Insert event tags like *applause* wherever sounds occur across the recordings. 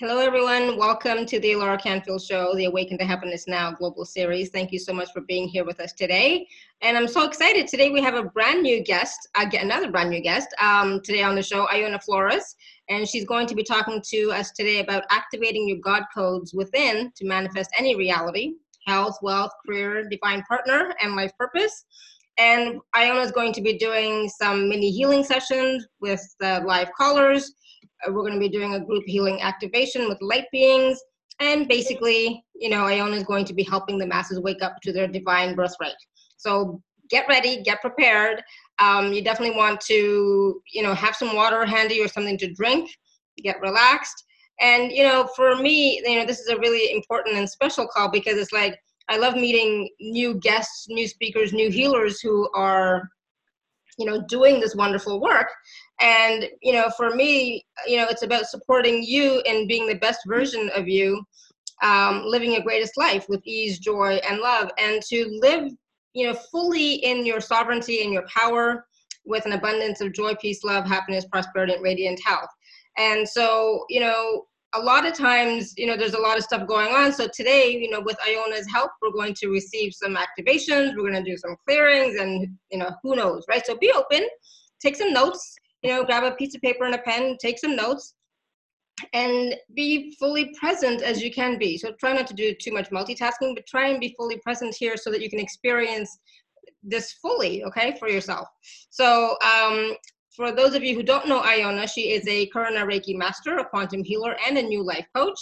Hello, everyone. Welcome to the Alara Canfield Show, the Awaken to Happiness Now global series. Thank you so much for being here with us today. And I'm so excited. Today we have a brand new guest, uh, another brand new guest um, today on the show, Iona Flores. And she's going to be talking to us today about activating your God codes within to manifest any reality health, wealth, career, divine partner, and life purpose. And Iona is going to be doing some mini healing sessions with the live callers we're going to be doing a group healing activation with light beings. And basically, you know, Iona is going to be helping the masses wake up to their divine birthright. So get ready, get prepared. Um, you definitely want to, you know, have some water handy or something to drink, get relaxed. And, you know, for me, you know, this is a really important and special call because it's like, I love meeting new guests, new speakers, new healers who are you know doing this wonderful work. And you know for me you know it's about supporting you and being the best version of you um, living your greatest life with ease joy and love. And to live you know fully in your sovereignty and your power with an abundance of joy peace love happiness prosperity and radiant health. And so you know a lot of times, you know, there's a lot of stuff going on. So today, you know, with Iona's help, we're going to receive some activations. We're going to do some clearings, and you know, who knows, right? So be open, take some notes. You know, grab a piece of paper and a pen, take some notes, and be fully present as you can be. So try not to do too much multitasking, but try and be fully present here so that you can experience this fully, okay, for yourself. So um, for those of you who don't know Iona, she is a Karuna Reiki master, a quantum healer, and a new life coach.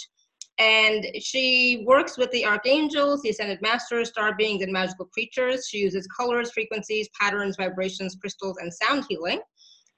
And she works with the archangels, the ascended masters, star beings, and magical creatures. She uses colors, frequencies, patterns, vibrations, crystals, and sound healing.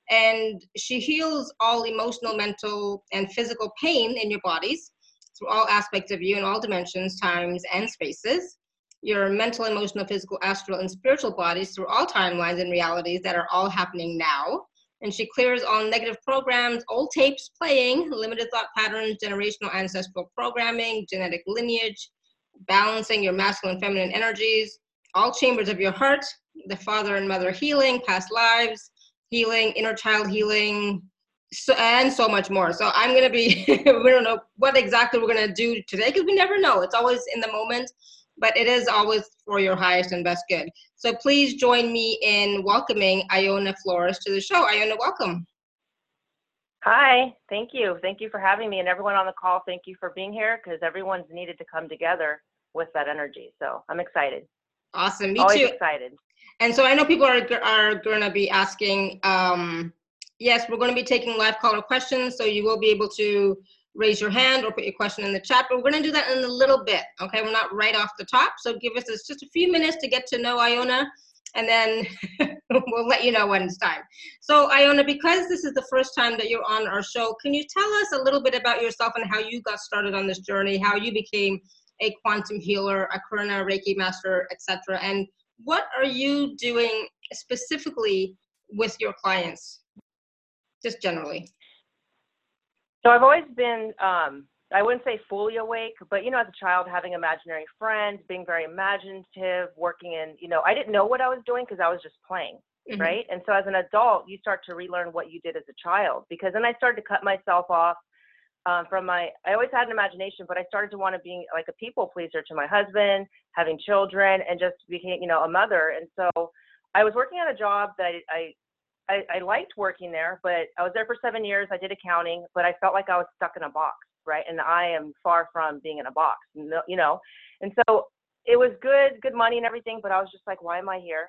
And she heals all emotional, mental, and physical pain in your bodies through all aspects of you in all dimensions, times, and spaces. Your mental, emotional, physical, astral, and spiritual bodies through all timelines and realities that are all happening now and she clears all negative programs, old tapes playing, limited thought patterns, generational ancestral programming, genetic lineage, balancing your masculine feminine energies, all chambers of your heart, the father and mother healing, past lives healing, inner child healing, so, and so much more. So I'm to be, *laughs* we don't know what exactly we're to do today because we never know. It's always in the moment but it is always for your highest and best good. So please join me in welcoming Iona Flores to the show. Iona, welcome. Hi, thank you. Thank you for having me and everyone on the call. Thank you for being here because everyone's needed to come together with that energy. So I'm excited. Awesome. Me Always too. excited. And so I know people are, are going to be asking, um, yes, we're going to be taking live caller questions. So you will be able to raise your hand or put your question in the chat. But we're going to do that in a little bit. Okay, we're not right off the top. So give us just a few minutes to get to know Iona, and then *laughs* we'll let you know when it's time. So Iona, because this is the first time that you're on our show, can you tell us a little bit about yourself and how you got started on this journey, how you became a quantum healer, a Karuna Reiki master, etc. And what are you doing specifically with your clients, just generally? So I've always been, um, I wouldn't say fully awake, but you know, as a child, having imaginary friends, being very imaginative, working in, you know, I didn't know what I was doing because I was just playing, mm-hmm. right? And so as an adult, you start to relearn what you did as a child because then I started to cut myself off um, from my. I always had an imagination, but I started to want to be like a people pleaser to my husband, having children, and just became, you know, a mother. And so I was working at a job that I I, I liked working there, but I was there for seven years. I did accounting, but I felt like I was stuck in a box, right? And I am far from being in a box, you know. And so it was good, good money and everything, but I was just like, why am I here?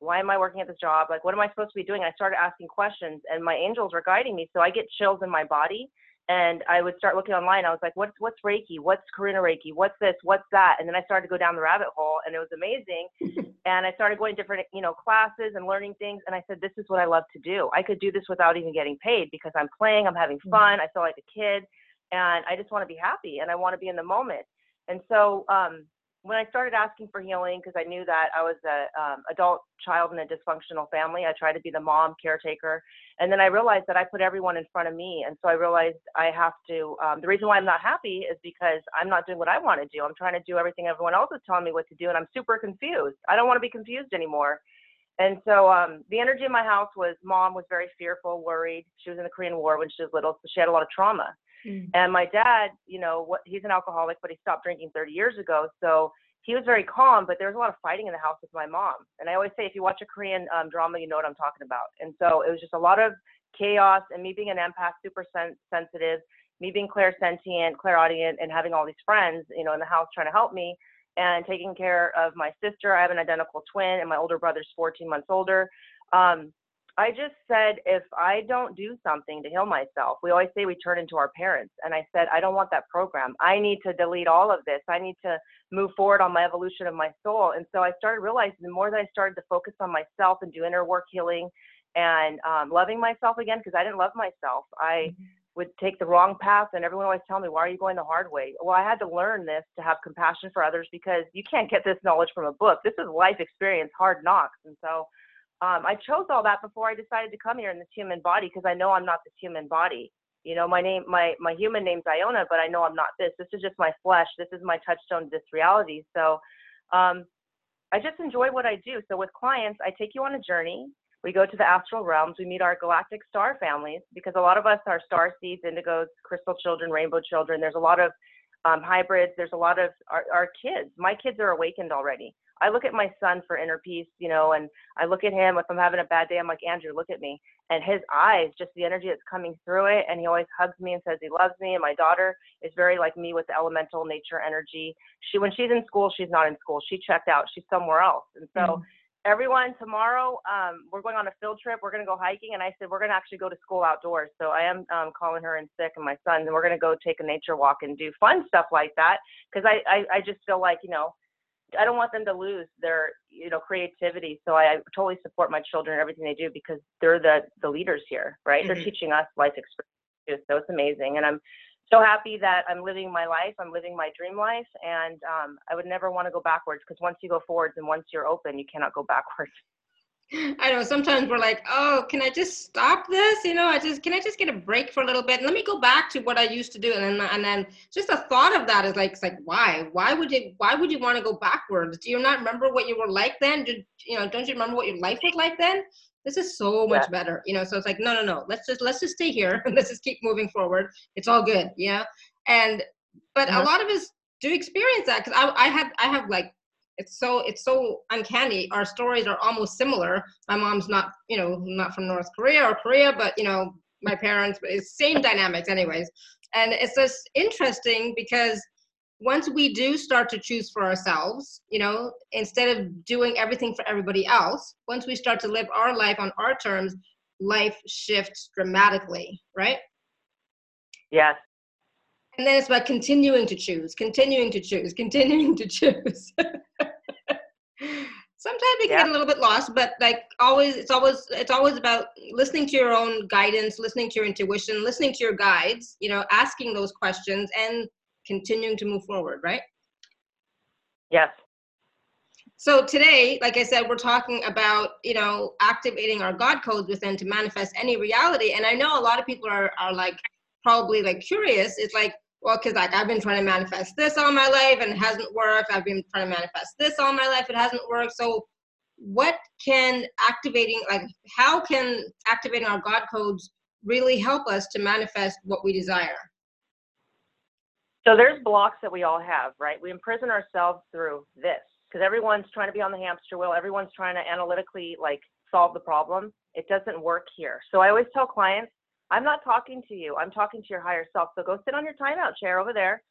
Why am I working at this job? Like, what am I supposed to be doing? I started asking questions, and my angels were guiding me. So I get chills in my body and I would start looking online. I was like, what's what's Reiki? What's Karuna Reiki? What's this? What's that? And then I started to go down the rabbit hole, and it was amazing. *laughs* and I started going different, you know, classes and learning things. And I said, this is what I love to do. I could do this without even getting paid because I'm playing, I'm having mm. fun, I feel like a kid, and I just want to be happy and I want to be in the moment. And so um, when I started asking for healing, because I knew that I was a um, adult child in a dysfunctional family, I tried to be the mom caretaker, and then I realized that I put everyone in front of me, and so I realized I have to. Um, the reason why I'm not happy is because I'm not doing what I want to do. I'm trying to do everything everyone else is telling me what to do, and I'm super confused. I don't want to be confused anymore. And so um, the energy in my house was mom was very fearful, worried. She was in the Korean War when she was little, so she had a lot of trauma. Mm. And my dad, you know, what he's an alcoholic, but he stopped drinking 30 years ago. So he was very calm, but there was a lot of fighting in the house with my mom. And I always say, if you watch a Korean um, drama, you know what I'm talking about. And so it was just a lot of chaos, and me being an empath, super sen- sensitive, me being clairsentient, clairaudient, and having all these friends, you know, in the house trying to help me and taking care of my sister. I have an identical twin, and my older brother's 14 months older. Um, I just said, if I don't do something to heal myself, we always say we turn into our parents. And I said, I don't want that program. I need to delete all of this. I need to move forward on my evolution of my soul. And so I started realizing the more that I started to focus on myself and do inner work healing and um, loving myself again, because I didn't love myself, I mm-hmm. would take the wrong path. And everyone always tell me, why are you going the hard way? Well, I had to learn this to have compassion for others because you can't get this knowledge from a book. This is life experience, hard knocks. And so, um, I chose all that before I decided to come here in this human body because I know I'm not this human body. You know, my name, my my human name's Iona, but I know I'm not this. This is just my flesh. This is my touchstone to this reality. So, um, I just enjoy what I do. So with clients, I take you on a journey. We go to the astral realms. We meet our galactic star families because a lot of us are star seeds, indigos, crystal children, rainbow children. There's a lot of um, hybrids. There's a lot of our, our kids. My kids are awakened already. I look at my son for inner peace, you know, and I look at him if I'm having a bad day, I'm like, Andrew, look at me. And his eyes, just the energy that's coming through it. And he always hugs me and says he loves me. And my daughter is very like me with the elemental nature energy. She, when she's in school, she's not in school. She checked out. She's somewhere else. And so, mm-hmm. everyone tomorrow um, we're going on a field trip we're going to go hiking and i said we're going to actually go to school outdoors so i am um, calling her and sick and my son and we're going to go take a nature walk and do fun stuff like that because I, I i just feel like you know I don't want them to lose their you know creativity. So I, I totally support my children and everything they do because they're the the leaders here, right? Mm-hmm. They're teaching us life experience too. So it's amazing, and I'm so happy that I'm living my life. I'm living my dream life, and um, I would never want to go backwards because once you go forwards and once you're open, you cannot go backwards. I know sometimes we're like, oh, can I just stop this? You know, I just can I just get a break for a little bit? Let me go back to what I used to do, and then and then just the thought of that is like, it's like why? Why would you? Why would you want to go backwards? Do you not remember what you were like then? Did you know? Don't you remember what your life was like then? This is so much yeah. better, you know. So it's like, no, no, no. Let's just let's just stay here and *laughs* let's just keep moving forward. It's all good, yeah. And but a mm-hmm. lot of us do experience that because I I have I have like it's so it's so uncanny. Our stories are almost similar. My mom's not you know not from north korea or korea but you know my parents it's same dynamics anyways. And it's just interesting because once we do start to choose for ourselves you know instead of doing everything for everybody else once we start to live our life on our terms life shifts dramatically right? Yes and then it's about continuing to choose continuing to choose continuing to choose. *laughs* Sometimes we can yeah. get a little bit lost but like always it's always it's always about listening to your own guidance listening to your intuition listening to your guides you know asking those questions and continuing to move forward right? Yes. So today like i said we're talking about you know activating our god codes within to manifest any reality. And i know a lot of people are, are like probably like curious. It's like well, because like I've been trying to manifest this all my life and it hasn't worked. I've been trying to manifest this all my life, it hasn't worked. So, what can activating, like, how can activating our God codes really help us to manifest what we desire? So, there's blocks that we all have, right? We imprison ourselves through this because everyone's trying to be on the hamster wheel, everyone's trying to analytically, like, solve the problem. It doesn't work here. So, I always tell clients, I'm not talking to you. I'm talking to your higher self. So go sit on your timeout chair over there.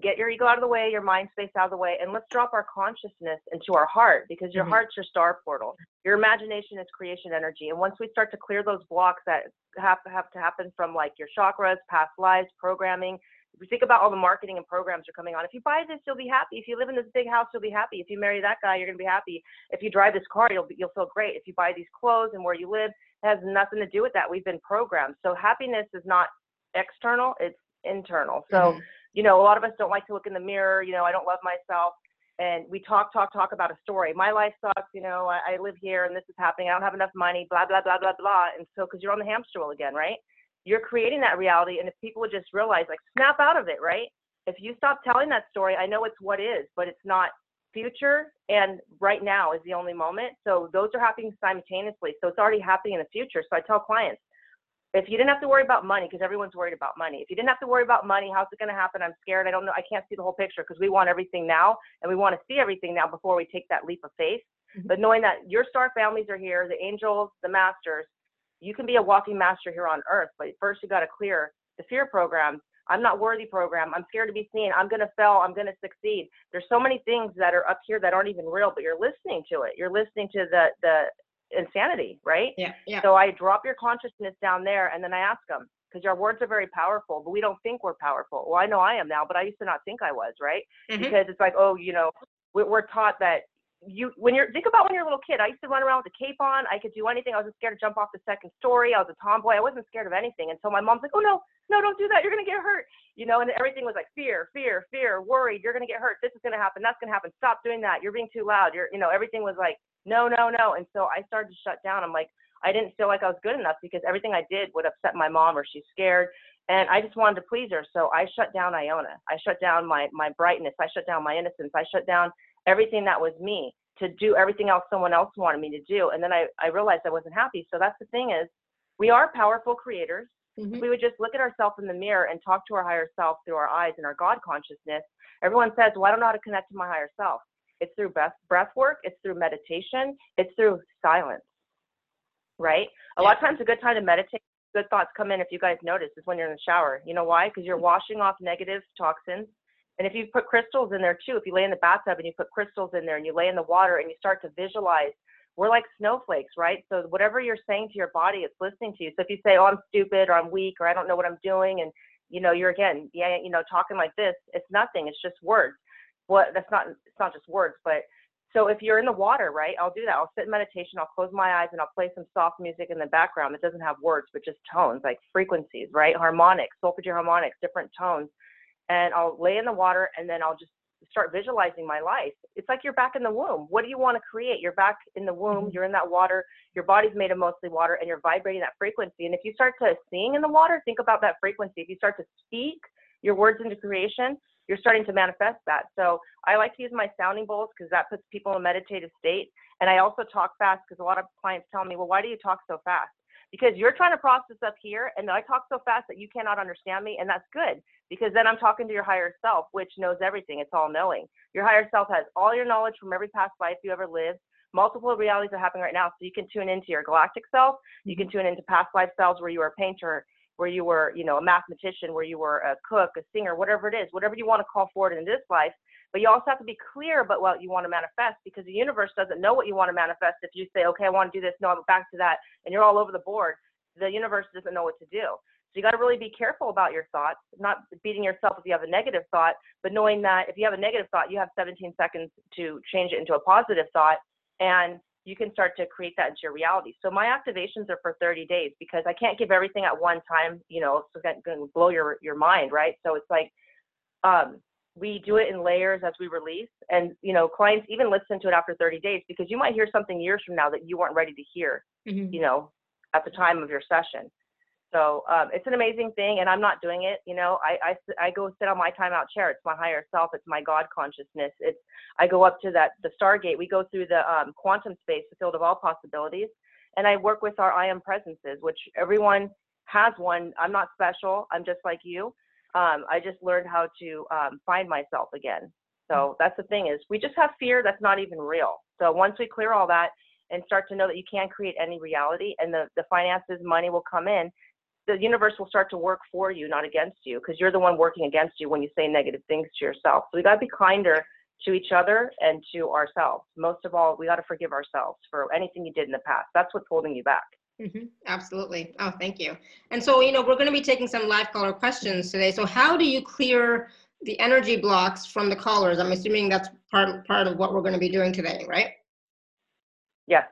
Get your ego out of the way, your mind space out of the way, and let's drop our consciousness into our heart because your mm-hmm. heart's your star portal. Your imagination is creation energy. And once we start to clear those blocks that have to have to happen from like your chakras, past lives, programming, if you think about all the marketing and programs are coming on, if you buy this, you'll be happy. If you live in this big house, you'll be happy. If you marry that guy, you're gonna be happy. If you drive this car, you'll be, you'll feel great. If you buy these clothes and where you live, has nothing to do with that. We've been programmed. So happiness is not external, it's internal. So, mm-hmm. you know, a lot of us don't like to look in the mirror, you know, I don't love myself. And we talk, talk, talk about a story. My life sucks, you know, I, I live here and this is happening. I don't have enough money, blah, blah, blah, blah, blah. And so, because you're on the hamster wheel again, right? You're creating that reality. And if people would just realize, like, snap out of it, right? If you stop telling that story, I know it's what is, but it's not future and right now is the only moment. So those are happening simultaneously. So it's already happening in the future. So I tell clients, if you didn't have to worry about money, because everyone's worried about money, if you didn't have to worry about money, how's it going to happen? I'm scared. I don't know. I can't see the whole picture because we want everything now and we want to see everything now before we take that leap of faith. Mm-hmm. But knowing that your star families are here, the angels, the masters, you can be a walking master here on earth. But first, you got to clear the fear programs. I'm not worthy program. I'm scared to be seen. I'm going to fail. I'm going to succeed. There's so many things that are up here that aren't even real, but you're listening to it. You're listening to the, the, insanity, right? Yeah, yeah. So I drop your consciousness down there and then I ask them, because your words are very powerful, but we don't think we're powerful. Well, I know I am now, but I used to not think I was, right? Mm-hmm. Because it's like, oh, you know, we're taught that you when you're think about when you're a little kid. I used to run around with a cape on. I could do anything. I wasn't scared to jump off the second story. I was a tomboy. I wasn't scared of anything And so my mom's like, "Oh no, no, don't do that. You're gonna get hurt." You know, and everything was like fear, fear, fear, worried. You're gonna get hurt. This is gonna happen. That's gonna happen. Stop doing that. You're being too loud. You're, you know, everything was like no, no, no. And so I started to shut down. I'm like, I didn't feel like I was good enough because everything I did would upset my mom or she's scared. And I just wanted to please her. So I shut down Iona. I shut down my, my brightness. I shut down my innocence. I shut down everything that was me to do everything else someone else wanted me to do. And then I, I realized I wasn't happy. So that's the thing is we are powerful creators. Mm-hmm. We would just look at ourselves in the mirror and talk to our higher self through our eyes and our God consciousness. Everyone says, well, I don't know how to connect to my higher self. It's through breath, breath work, it's through meditation, it's through silence, right? A lot of times, a good time to meditate, good thoughts come in if you guys notice is when you're in the shower. You know why? Because you're washing off negative toxins. And if you put crystals in there too, if you lay in the bathtub and you put crystals in there and you lay in the water and you start to visualize, we're like snowflakes, right? So whatever you're saying to your body, it's listening to you. So if you say, "Oh, I'm stupid," or "I'm weak," or "I don't know what I'm doing," and you know, you're again, yeah, you know, talking like this, it's nothing. It's just words what that's not it's not just words but so if you're in the water right i'll do that i'll sit in meditation i'll close my eyes and i'll play some soft music in the background that doesn't have words but just tones like frequencies right harmonics solfeggio harmonics different tones and i'll lay in the water and then i'll just start visualizing my life it's like you're back in the womb what do you want to create you're back in the womb mm-hmm. you're in that water your body's made of mostly water and you're vibrating that frequency and if you start to sing in the water think about that frequency if you start to speak your words into creation you're starting to manifest that. So I like to use my sounding bowls because that puts people in a meditative state. And I also talk fast because a lot of clients tell me, well, why do you talk so fast? Because you're trying to process up here, and I talk so fast that you cannot understand me, and that's good because then I'm talking to your higher self, which knows everything. It's all knowing. Your higher self has all your knowledge from every past life you ever lived. Multiple realities are happening right now, so you can tune into your galactic self. You can mm-hmm. tune into past life selves where you were a painter, where you were, you know, a mathematician, where you were a cook, a singer, whatever it is, whatever you want to call forward in this life. But you also have to be clear about what you want to manifest because the universe doesn't know what you want to manifest. If you say, okay, I want to do this, no, I'm back to that, and you're all over the board, the universe doesn't know what to do. So you got to really be careful about your thoughts, not beating yourself if you have a negative thought, but knowing that if you have a negative thought, you have 17 seconds to change it into a positive thought. And you can start to create that into your reality. So my activations are for 30 days because I can't give everything at one time, you know, so it's going to blow your, your mind, right? So it's like, um, we do it in layers as we release and you know clients even listen to it after 30 days because you might hear something years from now that you weren't ready to hear mm-hmm. you know at the time of your session so um, it's an amazing thing, and I'm not doing it. You know, I, I I go sit on my timeout chair. It's my higher self. It's my God consciousness. It's I go up to that the Stargate. We go through the um, quantum space, the field of all possibilities, and I work with our I am presences, which everyone has one. I'm not special. I'm just like you. Um, I just learned how to um, find myself again. So mm. that's the thing is we just have fear that's not even real. So once we clear all that and start to know that you can create any reality and the, the finances, money will come in, the universe will start to work for you, not against you, because you're the one working against you when you say negative things to yourself. So we got to be kinder to each other and to ourselves. Most of all, we got to forgive ourselves for anything you did in the past. That's what's holding you back. Mm-hmm. Absolutely. Oh, thank you. And so, you know, we're going to be taking some live caller questions today. So, how do you clear the energy blocks from the callers? I'm assuming that's part part of what we're going to be doing today, right? Yes.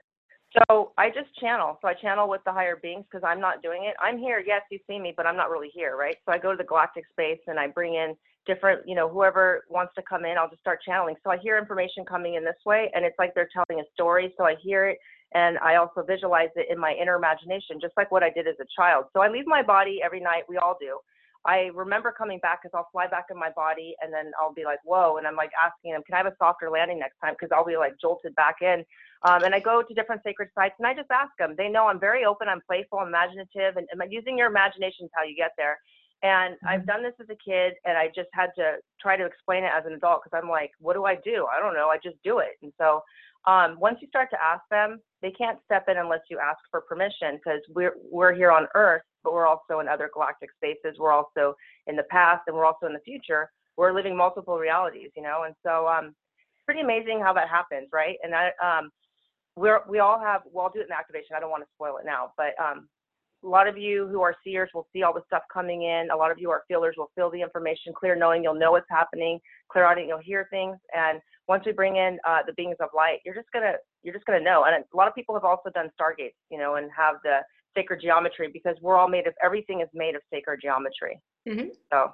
So I just channel. So I channel with the higher beings because I'm not doing it. I'm here. Yes, you see me, but I'm not really here, right? So I go to the galactic space and I bring in different, you know, whoever wants to come in, I'll just start channeling. So I hear information coming in this way and it's like they're telling a story. So I hear it and I also visualize it in my inner imagination, just like what I did as a child. So I leave my body every night. We all do. I remember coming back because I'll fly back in my body and then I'll be like, whoa. And I'm like asking them, can I have a softer landing next time? Because I'll be like jolted back in. Um, and I go to different sacred sites and I just ask them. They know I'm very open, I'm playful, I'm imaginative, and, and using your imagination is how you get there. And mm-hmm. I've done this as a kid, and I just had to try to explain it as an adult because I'm like, what do I do? I don't know. I just do it. And so um, once you start to ask them, they can't step in unless you ask for permission because we're we're here on Earth, but we're also in other galactic spaces. We're also in the past, and we're also in the future. We're living multiple realities, you know. And so, um, pretty amazing how that happens, right? And that um, we're we all have. Well, I'll do it in activation. I don't want to spoil it now, but um, a lot of you who are seers will see all the stuff coming in. A lot of you are feelers will feel the information clear knowing you'll know what's happening, clairaudience, you'll hear things. And once we bring in uh, the beings of light, you're just gonna you're just gonna know. And a lot of people have also done stargates, you know, and have the sacred geometry because we're all made of everything is made of sacred geometry. Mm-hmm. So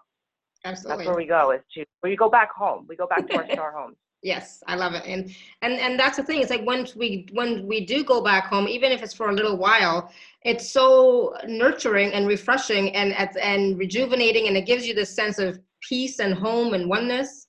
Absolutely. that's where we go is to where you go back home. We go back to our *laughs* star homes yes i love it and and and that's the thing it's like once we when we do go back home even if it's for a little while it's so nurturing and refreshing and and rejuvenating and it gives you this sense of peace and home and oneness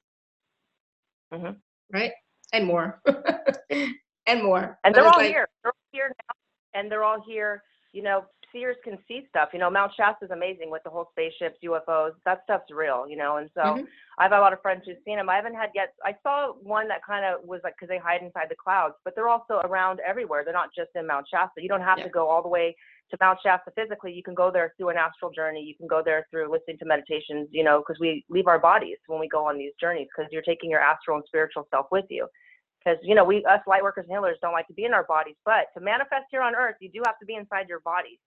mm-hmm. right and more *laughs* and more and they're all like, here they're all here now and they're all here you know seers can see stuff. You know, Mount Shasta is amazing with the whole spaceships, UFOs. That stuff's real, you know. And so mm-hmm. I've had a lot of friends who've seen them. I haven't had yet. I saw one that kind of was like because they hide inside the clouds, but they're also around everywhere. They're not just in Mount Shasta. You don't have yeah. to go all the way to Mount Shasta physically. You can go there through an astral journey. You can go there through listening to meditations. You know, because we leave our bodies when we go on these journeys because you're taking your astral and spiritual self with you because you know we us light workers and healers don't like to be in our bodies but to manifest here on earth you do have to be inside your bodies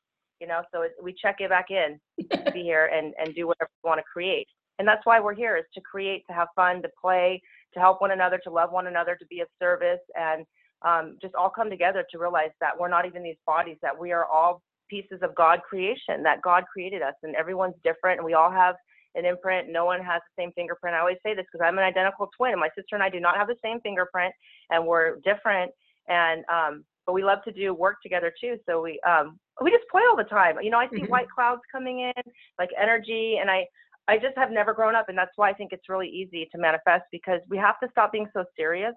you know so we check it back in to be here and and do whatever we want to create. And that's why we're here is to create to have fun to play to help one another to love one another to be of service and um, just all come together to realize that we're not even these bodies that we are all pieces of god creation that god created us and everyone's different and we all have an imprint no one has the same fingerprint i always say this because i'm an identical twin and my sister and i do not have the same fingerprint and we're different and um, but we love to do work together too. So we um, we just play all the time. You know, I see mm-hmm. white clouds coming in, like energy, and I I just have never grown up, and that's why I think it's really easy to manifest because we have to stop being so serious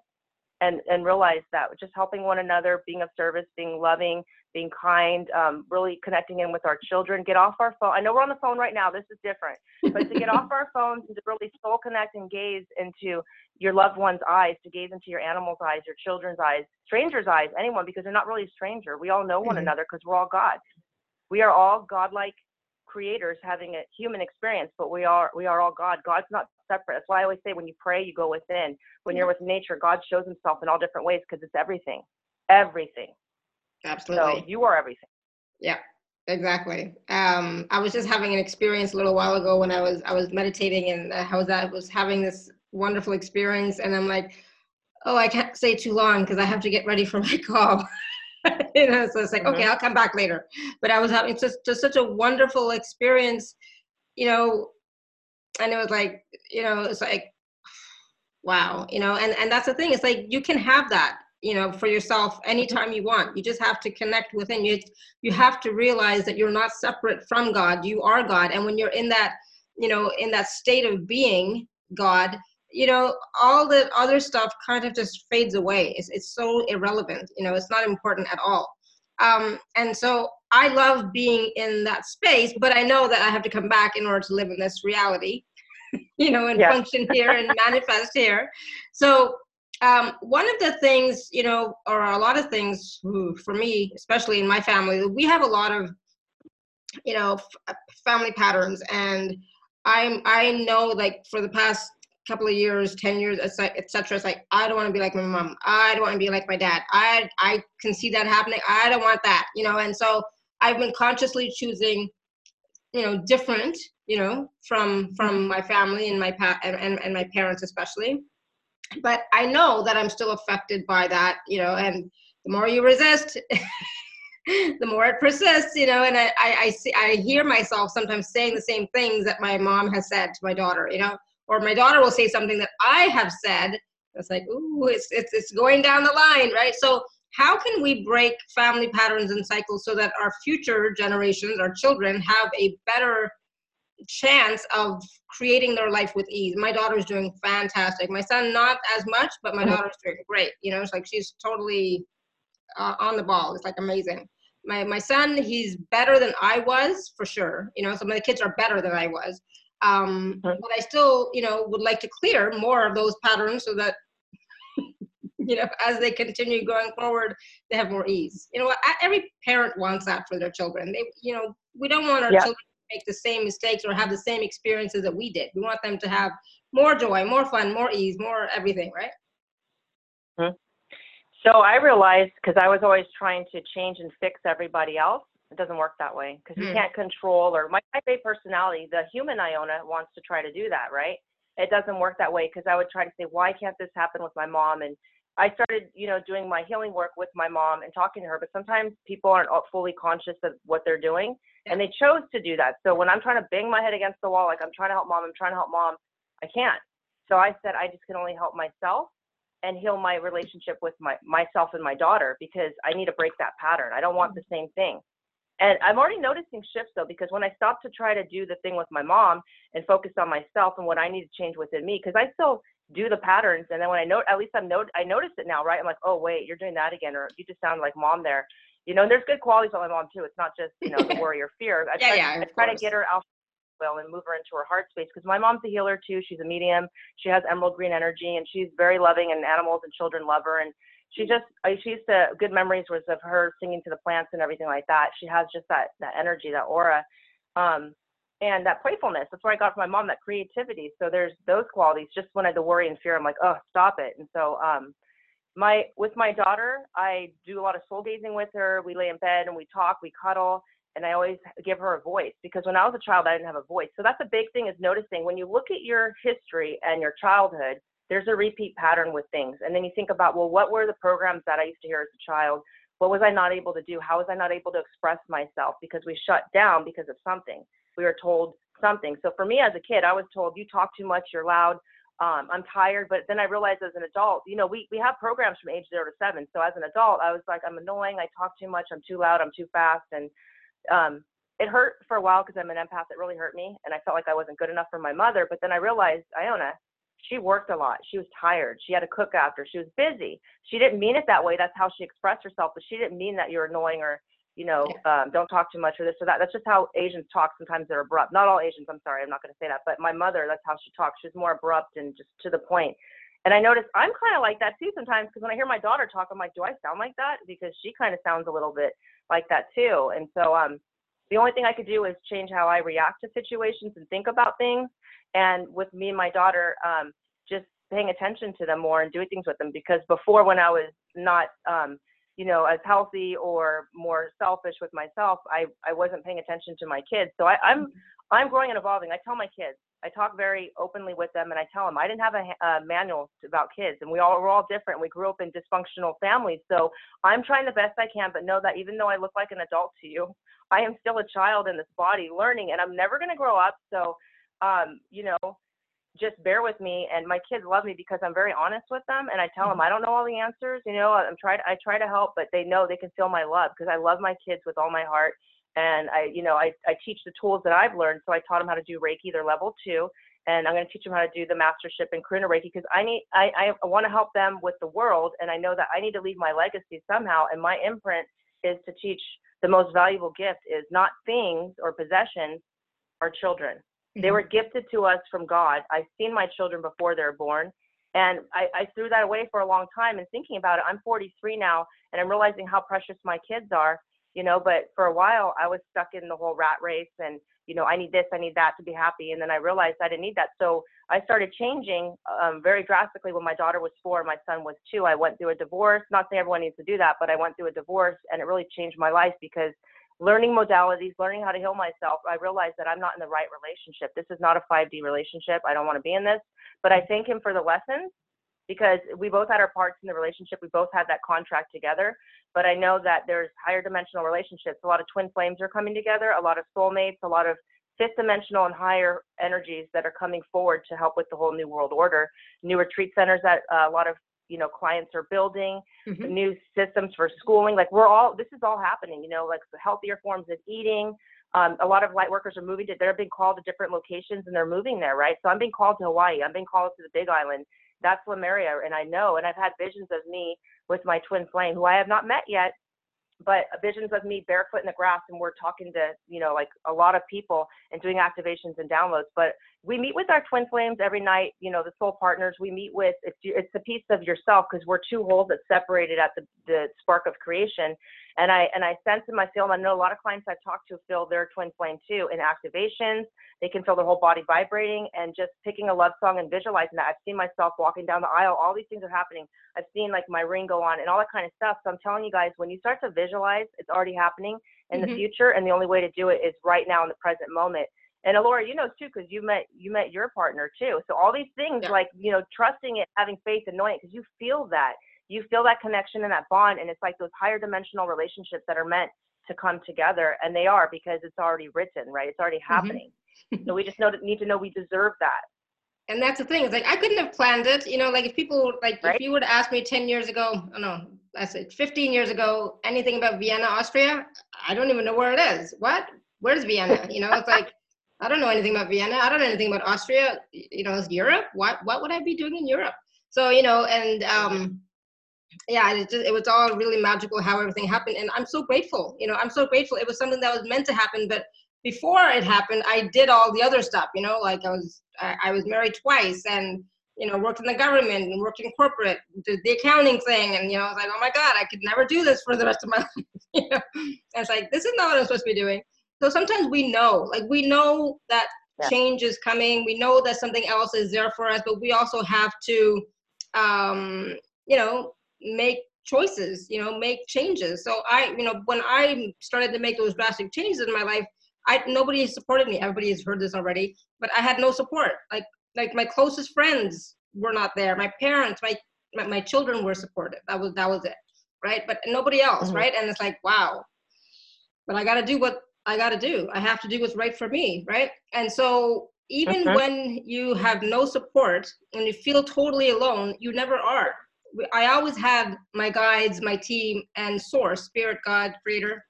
and and realize that just helping one another, being of service, being loving, being kind, um, really connecting in with our children. Get off our phone. I know we're on the phone right now. This is different, but to get off *laughs* our phones and to really soul connect and gaze into your loved one's eyes, to gaze into your animal's eyes, your children's eyes, strangers' eyes, anyone, because they're not really a stranger. We all know one mm-hmm. another because we're all God. We are all godlike creators having a human experience, but we are we are all God. God's not separate. That's why I always say when you pray, you go within. When you're with nature, God shows Himself in all different ways because it's everything, everything. Absolutely. So you are everything. Yeah, exactly. Um, I was just having an experience a little while ago when I was I was meditating and I was I was having this wonderful experience, and I'm like, oh, I can't stay too long because I have to get ready for my *laughs* call. *laughs* you know, so it's like, mm-hmm. okay, I'll come back later. But I was having just just such a wonderful experience, you know, and it was like, you know, it's like, wow, you know, and and that's the thing. It's like you can have that you know for yourself anytime you want you just have to connect within you you have to realize that you're not separate from god you are god and when you're in that you know in that state of being god you know all the other stuff kind of just fades away it's, it's so irrelevant you know it's not important at all um, and so i love being in that space but i know that i have to come back in order to live in this reality *laughs* you know and yeah. function here and *laughs* manifest here so um, one of the things, you know, or a lot of things for me, especially in my family, we have a lot of, you know, f- uh, family patterns, and I'm I know like for the past couple of years, ten years, etc. It's like I don't want to be like my mom. I don't want to be like my dad. I I can see that happening. I don't want that, you know. And so I've been consciously choosing, you know, different, you know, from from mm-hmm. my family and my pa- and, and, and my parents especially but I know that I'm still affected by that, you know, and the more you resist, *laughs* the more it persists, you know, and I, I, I, see, I hear myself sometimes saying the same things that my mom has said to my daughter, you know, or my daughter will say something that I have said. It's like, ooh, it's, it's, it's going down the line, right? So how can we break family patterns and cycles so that our future generations, our children, have a better chance of creating their life with ease. My daughter's doing fantastic. My son not as much, but my mm-hmm. daughter's doing great. You know, it's like she's totally uh, on the ball. It's like amazing. My my son, he's better than I was for sure. You know, some of the kids are better than I was. Um, but I still, you know, would like to clear more of those patterns so that *laughs* you know, as they continue going forward, they have more ease. You know, every parent wants that for their children. They, you know, we don't want our yeah. children make the same mistakes or have the same experiences that we did. We want them to have more joy, more fun, more ease, more everything, right? Mm-hmm. So I realized because I was always trying to change and fix everybody else. It doesn't work that way because mm. you can't control or my type A personality, the human Iona wants to try to do that, right? It doesn't work that way because I would try to say, why can't this happen with my mom? And I started, you know, doing my healing work with my mom and talking to her, but sometimes people aren't fully conscious of what they're doing and they chose to do that. So when I'm trying to bang my head against the wall, like I'm trying to help mom, I'm trying to help mom, I can't. So I said, I just can only help myself and heal my relationship with my myself and my daughter because I need to break that pattern. I don't want the mm-hmm. same thing. And I'm already noticing shifts though, because when I stopped to try to do the thing with my mom and focus on myself and what I need to change within me, because I still do the patterns and then when I know at least I'm note I notice it now, right? I'm like, oh wait, you're doing that again, or you just sound like mom there. You know, and there's good qualities on my mom too. It's not just, you know, the *laughs* worry or fear. I yeah, try, yeah, I try to get her out well and move her into her heart space because my mom's a healer too. She's a medium. She has emerald green energy and she's very loving and animals and children love her and she just she used to good memories was of her singing to the plants and everything like that. She has just that that energy, that aura. Um, and that playfulness. That's where I got from my mom, that creativity. So there's those qualities. Just when I had the worry and fear, I'm like, oh, stop it. And so um, my with my daughter, I do a lot of soul gazing with her. We lay in bed and we talk, we cuddle, and I always give her a voice because when I was a child, I didn't have a voice. So that's a big thing is noticing when you look at your history and your childhood, there's a repeat pattern with things. And then you think about, well, what were the programs that I used to hear as a child? What was I not able to do? How was I not able to express myself? Because we shut down because of something we were told something. So for me as a kid, I was told, you talk too much, you're loud, um, I'm tired. But then I realized as an adult, you know, we, we have programs from age zero to seven. So as an adult, I was like, I'm annoying, I talk too much, I'm too loud, I'm too fast. And um, it hurt for a while because I'm an empath. It really hurt me. And I felt like I wasn't good enough for my mother. But then I realized, Iona, she worked a lot. She was tired. She had to cook after. She was busy. She didn't mean it that way. That's how she expressed herself. But she didn't mean that you're annoying or you know, um, don't talk too much or this or that. That's just how Asians talk. Sometimes they're abrupt. Not all Asians. I'm sorry. I'm not going to say that. But my mother, that's how she talks. She's more abrupt and just to the point. And I notice I'm kind of like that too sometimes because when I hear my daughter talk, I'm like, do I sound like that? Because she kind of sounds a little bit like that too. And so um, the only thing I could do is change how I react to situations and think about things. And with me and my daughter, um, just paying attention to them more and doing things with them because before when I was not um, you know, as healthy or more selfish with myself, I, I wasn't paying attention to my kids. So I, I'm mm-hmm. I'm growing and evolving. I tell my kids, I talk very openly with them, and I tell them I didn't have a, a manual about kids, and we all we're all different. We grew up in dysfunctional families, so I'm trying the best I can. But know that even though I look like an adult to you, I am still a child in this body, learning, and I'm never going to grow up. So, um, you know, just bear with me and my kids love me because I'm very honest with them and I tell them mm-hmm. I don't know all the answers you know I'm trying I try to help but they know they can feel my love because I love my kids with all my heart and I you know I, I teach the tools that I've learned so I taught them how to do Reiki they're level two and I'm going to teach them how to do the mastership in Karuna Reiki because I need I, I want to help them with the world and I know that I need to leave my legacy somehow and my imprint is to teach the most valuable gift is not things or possessions our children they mm-hmm. were gifted to us from God. I've seen my children before they're born. And I, I threw that away for a long time. And thinking about it, I'm 43 now, and I'm realizing how precious my kids are, you know. But for a while, I was stuck in the whole rat race and, you know, I need this, I need that to be happy. And then I realized I didn't need that. So I started changing um, very drastically when my daughter was four, my son was two. I went through a divorce. Not saying everyone needs to do that, but I went through a divorce, and it really changed my life because learning modalities, learning how to heal myself, I realized that I'm not in the right relationship. This is not a 5D relationship. I don't want to be in this. But I thank him for the lessons because we both had our parts in the relationship. We both had that contract together. But I know that there's higher dimensional relationships. A lot of twin flames are coming together, a lot of soulmates, a lot of fifth dimensional and higher energies that are coming forward to help with the whole new world order. New retreat centers that uh, a lot of you know clients are building mm-hmm. new systems for schooling like we're all this is all happening you know like the healthier forms of eating um, a lot of light workers are moving to they're being called to different locations and they're moving there right so i'm being called to hawaii i'm being called to the big island that's lemuria and i know and i've had visions of me with my twin flame, who I have not met yet, but visions of me barefoot in the grass and we're talking to you know like a lot of people and doing activations and downloads but we meet with our twin flames every night you know the soul partners we meet with it's it's a piece of yourself because we're two wholes that separated at the the spark of creation and I and I sense in my field, I know a lot of clients I've talked to feel their twin flame too in activations. They can feel their whole body vibrating and just picking a love song and visualizing that. I've seen myself walking down the aisle. All these things are happening. I've seen like my ring go on and all that kind of stuff. So I'm telling you guys, when you start to visualize, it's already happening in mm-hmm. the future, and the only way to do it is right now in the present moment. And Alara, you know too, because you met you met your partner too. So all these things, yeah. like you know, trusting it, having faith, and knowing it, because you feel that you feel that connection and that bond and it's like those higher dimensional relationships that are meant to come together and they are because it's already written right it's already mm-hmm. happening mm-hmm. *laughs* so we just know need to know we deserve that and that's the thing it's like i couldn't have planned it you know like if people like right? if you would asked me 10 years ago i oh no i said 15 years ago anything about vienna austria i don't even know where it is what where's vienna you know it's *laughs* like i don't know anything about vienna i don't know anything about austria you know it's europe what what would i be doing in europe so you know and um yeah, it, just, it was all really magical how everything happened. And I'm so grateful. You know, I'm so grateful. It was something that was meant to happen, but before it happened, I did all the other stuff. You know, like I was I, I was married twice and you know worked in the government and worked in corporate, did the accounting thing, and you know I was like, oh my god, I could never do this for the rest of my *laughs* life. you know, and it's like this is not what I'm supposed to be doing. So sometimes we know, like we know that yeah. change is coming. We know that something else is there for us, but we also have to, um, you know, make choices you know make changes so i you know when i started to make those drastic changes in my life i nobody supported me. Everybody has heard this already but i had no support. Like like my closest friends were not there. My parents my my, my children were supportive. That was that was it right? But nobody else mm-hmm. right? And it's like wow. But i got to do what i got to do. I have to do what's right for me right? And so even mm-hmm. when you have no support and you feel totally alone you never are. I always had my guides, my team, and source, spirit, God, creator.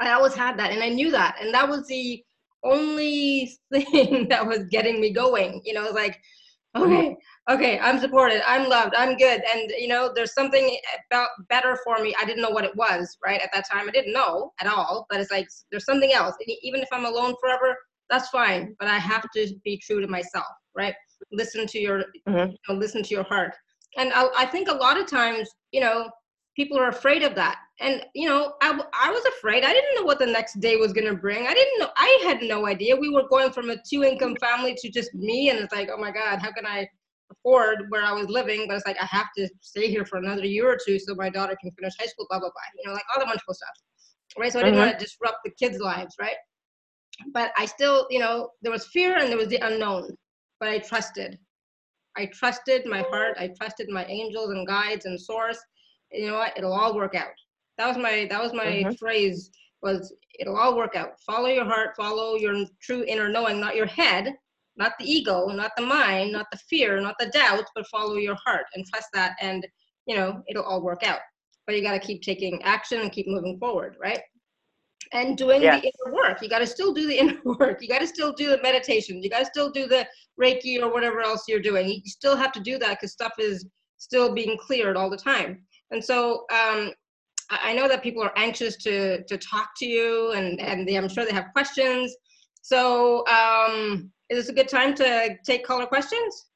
I always had that, and I knew that, and that was the only *laughs* thing that was getting me going. You know, it was like, okay, okay, I'm supported, I'm loved, I'm good, and you know, there's something about better for me. I didn't know what it was, right? At that time, I didn't know at all, but it's like there's something else. even if I'm alone forever, that's fine, but I have to be true to myself, right? Listen to your, mm-hmm. you know, listen to your heart and I, I think a lot of times you know people are afraid of that. And you know I, I was afraid. I didn't know what the next day was going to bring. I didn't know i had no idea. We were going from a two income family to just me and it's like oh my god how can i afford where i was living? But it's like i have to stay here for another year or two so my daughter can finish high school blah blah blah you know like all the wonderful stuff right? So i didn't mm-hmm. want to disrupt the kids lives right? But i still you know there was fear and there was the unknown but i trusted. I trusted my heart. I trusted my angels and guides and source. You know what? It'll all work out. That was my that was my mm-hmm. phrase was it'll all work out. Follow your heart, follow your true inner knowing, not your head, not the ego, not the mind, not the fear, not the doubt, but follow your heart and trust that and you know, it'll all work out. But you got to keep taking action and keep moving forward, right? and doing yes. the inner work. You got to still do the *laughs* inner work. You got to still do the meditation. You got to still do the Reiki or whatever else you're doing. You still have to do that because stuff is still being cleared all the time. And so um, I know that people are anxious to to talk to you, and and they, I'm sure they have questions. So um, is this a good time to take caller questions?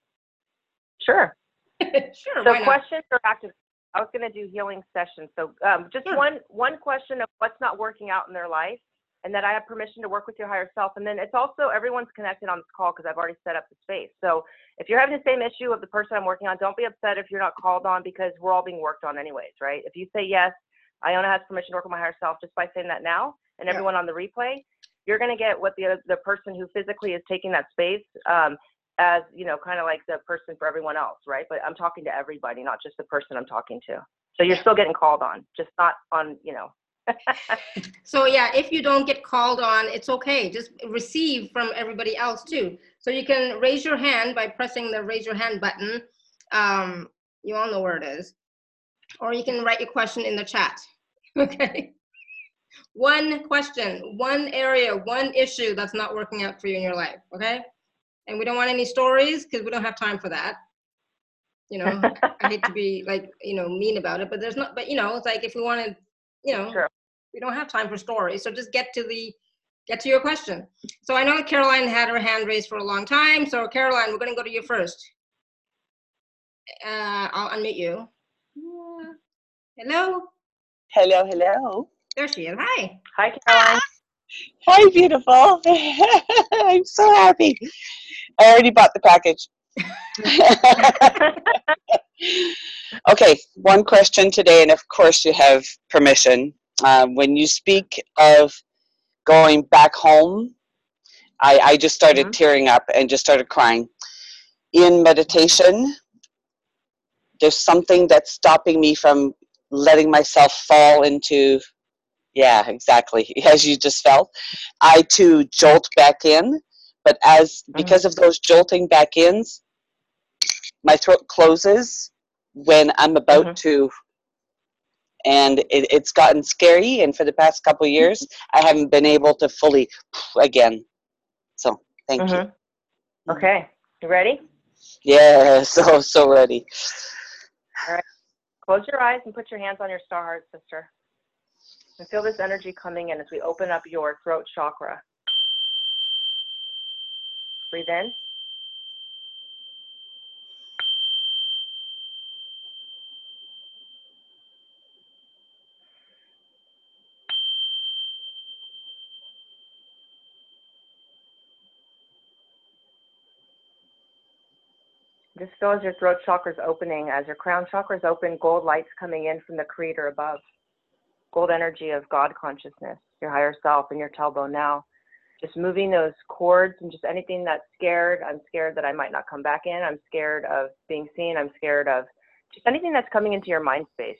Sure. *laughs* sure. So questions are active I was going to do healing sessions. So um, just sure. one one question of what's not working out in their life, and that I have permission to work with your higher self. And then it's also everyone's connected on this call because I've already set up the space. So if you're having the same issue of the person I'm working on, don't be upset if you're not called on because we're all being worked on anyways, right? If you say yes, Iona has permission to work with my higher self just by saying that now, and yeah. everyone on the replay, you're going to get what the the person who physically is taking that space um, as you know kind of like the person for everyone else right but i'm talking to everybody not just the person i'm talking to so you're still getting called on just not on you know so yeah if you don't get called on it's okay just receive from everybody else too so you can raise your hand by pressing the raise your hand button um, you all know where it is or you can write your question in the chat *laughs* okay one question one area one issue that's not working out for you in your life okay and we don't want any stories because we don't have time for that. You know, *laughs* I hate to be like you know mean about it, but there's not. But you know, it's like if we want to, you know. We don't have time for stories. So just get to the get to your question. So I know Caroline had her hand raised for a long time. So Caroline, we're going to go to you first. Uh, I'll unmute you. Hello. Hello, hello. There she is. Hi. Hi, Caroline. Hi, beautiful. *laughs* I'm so happy. I already bought the package. *laughs* *laughs* okay, one question today, and of course, you have permission. Um, when you speak of going back home, I, I just started Mhm. tearing up and just started crying. In meditation, there's something that's stopping me from letting myself fall into yeah exactly *laughs* as you just felt i too jolt back in but as because of those jolting back ins my throat closes when i'm about Mhm. to and it, it's gotten scary and for the past couple of years i haven't been able to fully again so thank you Mhm. Okay, you ready? yeah *laughs* so so ready All right. Close your eyes and put your hands on your star heart, sister. And feel this energy coming in as we open up your throat chakra. Breathe in. Just feel as your throat chakra is opening, as your crown chakra is open, gold light's coming in from the creator above. Gold energy of God consciousness, your higher self, and your tailbone now. Just moving those cords and just anything that's scared. I'm scared that I might not come back in. I'm scared of being seen. I'm scared of just anything that's coming into your mind space.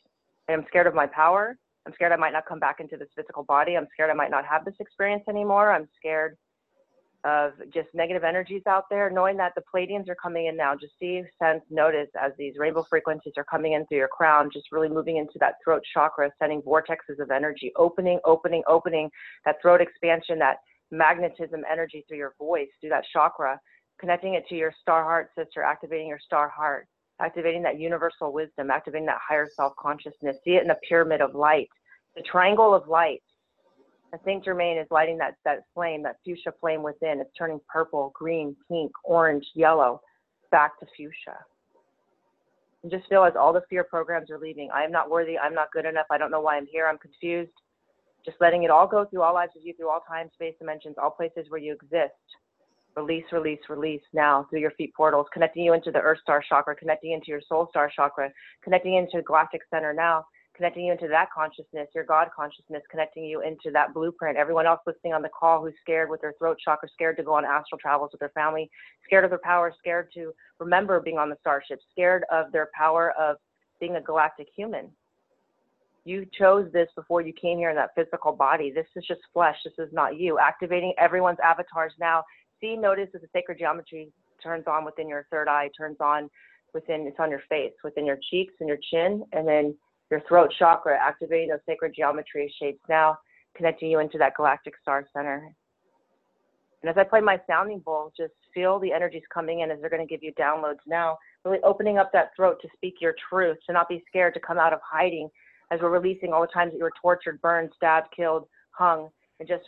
I'm scared of my power. I'm scared I might not come back into this physical body. I'm scared I might not have this experience anymore. I'm scared of just negative energies out there, knowing that the Pleiadians are coming in now. Just see, sense, notice as these rainbow frequencies are coming in through your crown, just really moving into that throat chakra, sending vortexes of energy, opening, opening, opening that throat expansion, that magnetism energy through your voice, through that chakra, connecting it to your star heart, sister, activating your star heart, activating that universal wisdom, activating that higher self consciousness. See it in the pyramid of light, the triangle of light. I think Germain is lighting that, that flame, that fuchsia flame within. It's turning purple, green, pink, orange, yellow, back to fuchsia. And just feel as all the fear programs are leaving. I am not worthy. I'm not good enough. I don't know why I'm here. I'm confused. Just letting it all go through all lives of you, through all time, space, dimensions, all places where you exist. Release, release, release now through your feet portals, connecting you into the Earth Star chakra, connecting into your Soul Star chakra, connecting into the Galactic Center now, connecting you into that consciousness, your God consciousness, connecting you into that blueprint. Everyone else listening on the call who's scared with their throat chakra, scared to go on astral travels with their family, scared of their power, scared to remember being on the starship, scared of their power of being a galactic human. You chose this before you came here in that physical body. This is just flesh. This is not you. Activating everyone's avatars now. See, notice as the sacred geometry turns on within your third eye, turns on within, it's on your face, within your cheeks and your chin, and then your throat chakra, activating those sacred geometry shapes now, connecting you into that galactic star center. And as I play my sounding bowl, just feel the energies coming in as they're going to give you downloads now, really opening up that throat to speak your truth, to not be scared to come out of hiding as we're releasing all the times that you were tortured, burned, stabbed, killed, hung, and just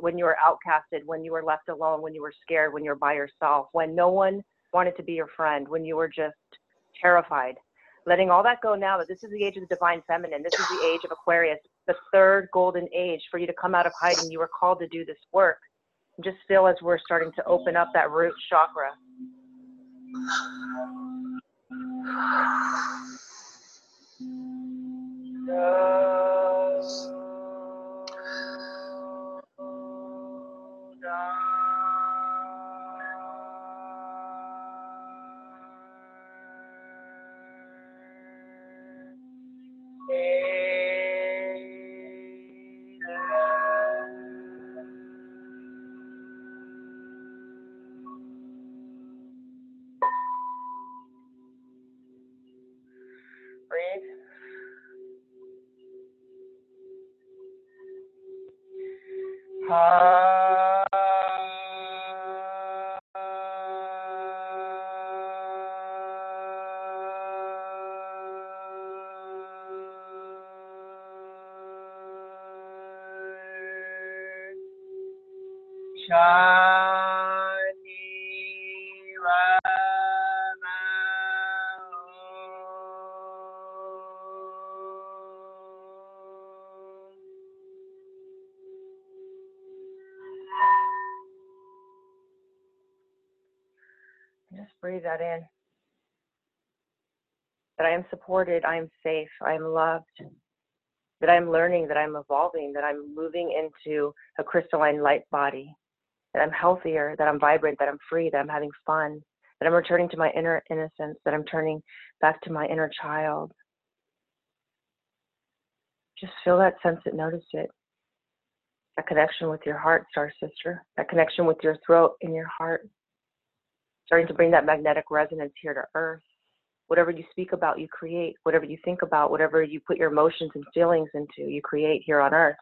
when you were outcasted, when you were left alone, when you were scared, when you were by yourself, when no one wanted to be your friend, when you were just terrified letting all that go now that this is the age of the divine feminine. This is the age of Aquarius, the third golden age for you to come out of hiding. You were called to do this work. And just feel as we're starting to open up that root chakra. Just breathe that in. That I am supported, I am safe, I am loved, that I'm learning, that I'm evolving, that I'm moving into a crystalline light body, that I'm healthier, that I'm vibrant, that I'm free, that I'm having fun, that I'm returning to my inner innocence, that I'm turning back to my inner child. Just feel that, sense it, notice it. That connection with your heart, star sister, that connection with your throat and your heart starting to bring that magnetic resonance here to earth. Whatever you speak about, you create. Whatever you think about, whatever you put your emotions and feelings into, you create here on earth.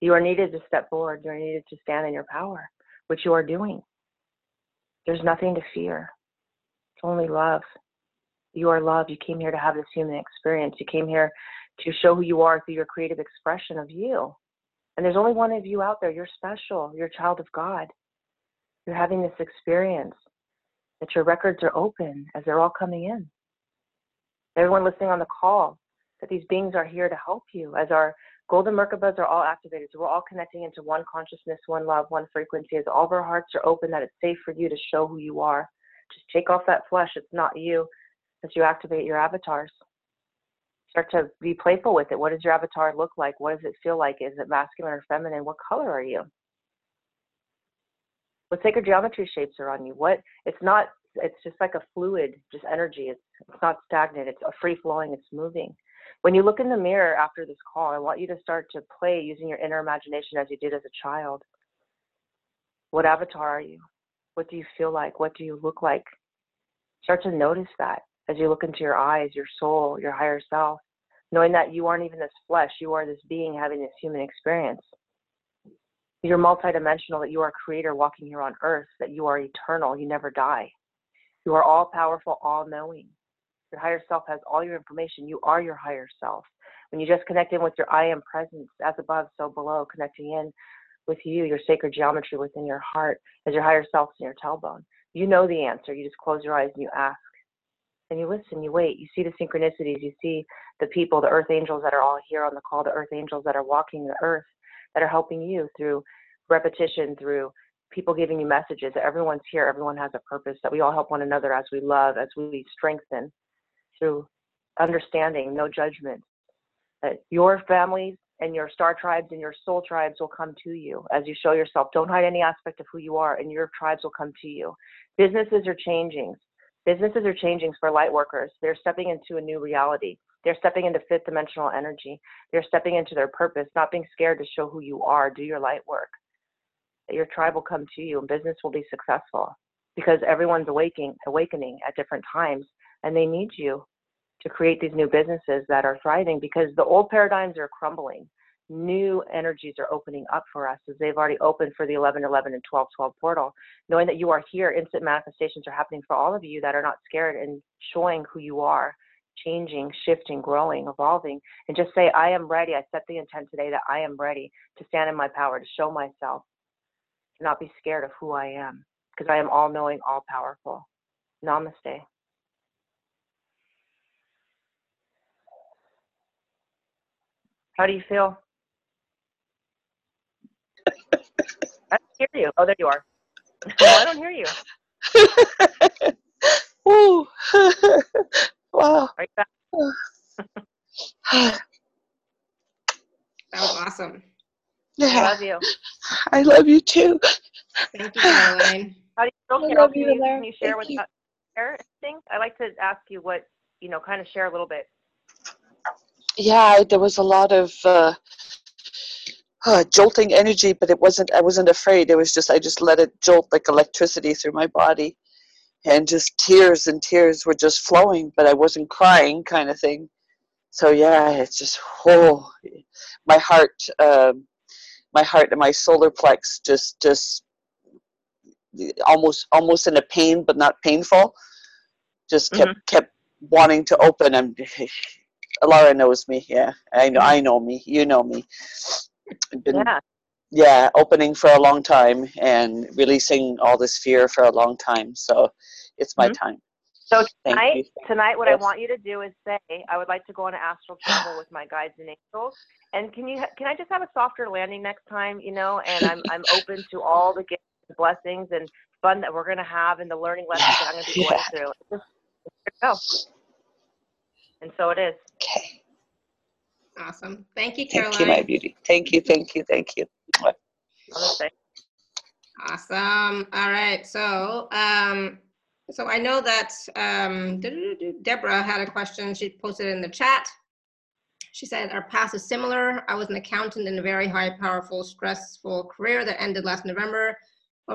You are needed to step forward. You are needed to stand in your power, which you are doing. There's nothing to fear. It's only love. You are love. You came here to have this human experience. You came here to show who you are through your creative expression of you. And there's only one of you out there. You're special. You're a child of God. You're having this experience that your records are open as they're all coming in. Everyone listening on the call, that these beings are here to help you as our golden Merkabas are all activated. So we're all connecting into one consciousness, one love, one frequency. As all of our hearts are open, that it's safe for you to show who you are. Just take off that flesh. It's not you as you activate your avatars. Start to be playful with it. What does your avatar look like? What does it feel like? Is it masculine or feminine? What color are you? what sacred geometry shapes are on you what it's not it's just like a fluid just energy it's it's not stagnant it's a free flowing it's moving when you look in the mirror after this call i want you to start to play using your inner imagination as you did as a child. What avatar are you? What do you feel like? What do you look like? Start to notice that as you look into your eyes your soul your higher self knowing that you aren't even this flesh you are this being having this human experience. You're multidimensional, that you are creator walking here on earth, that you are eternal, you never die. You are all powerful, all knowing. Your higher self has all your information. You are your higher self. When you just connect in with your I am presence, as above, so below, connecting in with you, your sacred geometry within your heart, as your higher self in your tailbone. You know the answer. You just close your eyes and you ask. And you listen, you wait, you see the synchronicities, you see the people, the earth angels that are all here on the call, the earth angels that are walking the earth that are helping you through repetition, through people giving you messages. that Everyone's here, everyone has a purpose, that we all help one another as we love, as we strengthen through understanding, no judgment. That your families and your star tribes and your soul tribes will come to you as you show yourself. Don't hide any aspect of who you are, and your tribes will come to you. Businesses are changing. Businesses are changing for light workers. They're stepping into a new reality. They're stepping into fifth dimensional energy. They're stepping into their purpose, not being scared to show who you are. Do your light work. Your tribe will come to you and business will be successful because everyone's awakening, awakening at different times and they need you to create these new businesses that are thriving because the old paradigms are crumbling. New energies are opening up for us as they've already opened for the 11 11 and 12 12 portal. Knowing that you are here, instant manifestations are happening for all of you that are not scared and showing who you are changing, shifting, growing, evolving, and just say, I am ready. I set the intent today that I am ready to stand in my power, to show myself, to not be scared of who I am, because I am all knowing, all powerful. Namaste. How do you feel? I don't hear you. Oh, there you are. I don't hear you. *laughs* Ooh. *laughs* Wow. Right back. that was awesome. Yeah. I love you. I love you too. Thank you, Caroline. How do you feel, I Carol? love Can you, you, can you share Thank with you. us share anything? I like to ask you what you know, kind of share a little bit. Yeah, there was a lot of uh, uh, jolting energy, but it wasn't. I wasn't afraid. It was just I just let it jolt like electricity through my body, and just tears and tears were just flowing, but I wasn't crying, kind of thing. So yeah, it's just oh, my heart, um, my heart and my solar plex just just almost almost in a pain, but not painful. Just kept kept wanting to open. And *laughs* Alara knows me. Yeah, I know. I know me. You know me. I've been Yeah. yeah, opening for a long time and releasing all this fear for a long time. So it's my mm-hmm. time. So tonight, tonight, what yes. I want you to do is say, I would like to go on an astral travel with my guides and angels. And can you, can I just have a softer landing next time? You know, and I'm, I'm open to all the gifts, and blessings, and fun that we're going to have, and the learning lessons that I'm *laughs* going to be going yeah. through. Just, go. And so it is. Okay. Awesome. Thank you, Caroline. Thank you, my beauty. Thank you, thank you, thank you. Awesome. All right. So, um, so I know that um, Deborah had a question. She posted in the chat. She said, our past is similar. I was an accountant in a very high, powerful, stressful career that ended last November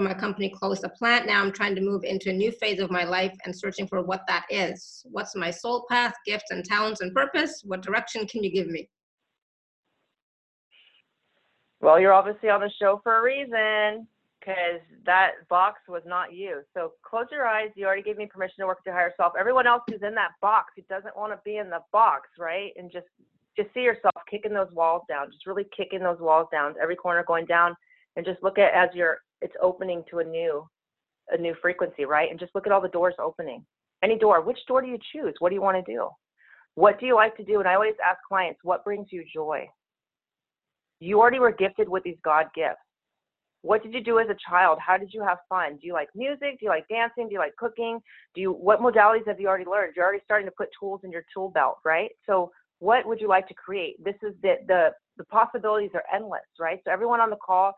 my company closed the plant. Now I'm trying to move into a new phase of my life and searching for what that is. What's my soul path, gifts and talents and purpose? What direction can you give me? Well, you're obviously on the show for a reason because that box was not you. So close your eyes. You already gave me permission to work with your higher self. Everyone else who's in that box who doesn't want to be in the box, right? And just just see yourself kicking those walls down, just really kicking those walls down, every corner going down, and just look at as you're it's opening to a new a new frequency, right? And just look at all the doors opening. Any door. Which door do you choose? What do you want to do? What do you like to do? And I always ask clients, what brings you joy? You already were gifted with these God gifts. What did you do as a child? How did you have fun? Do you like music? Do you like dancing? Do you like cooking? Do you what modalities have you already learned? You're already starting to put tools in your tool belt, right? So what would you like to create? This is the the the possibilities are endless, right? So everyone on the call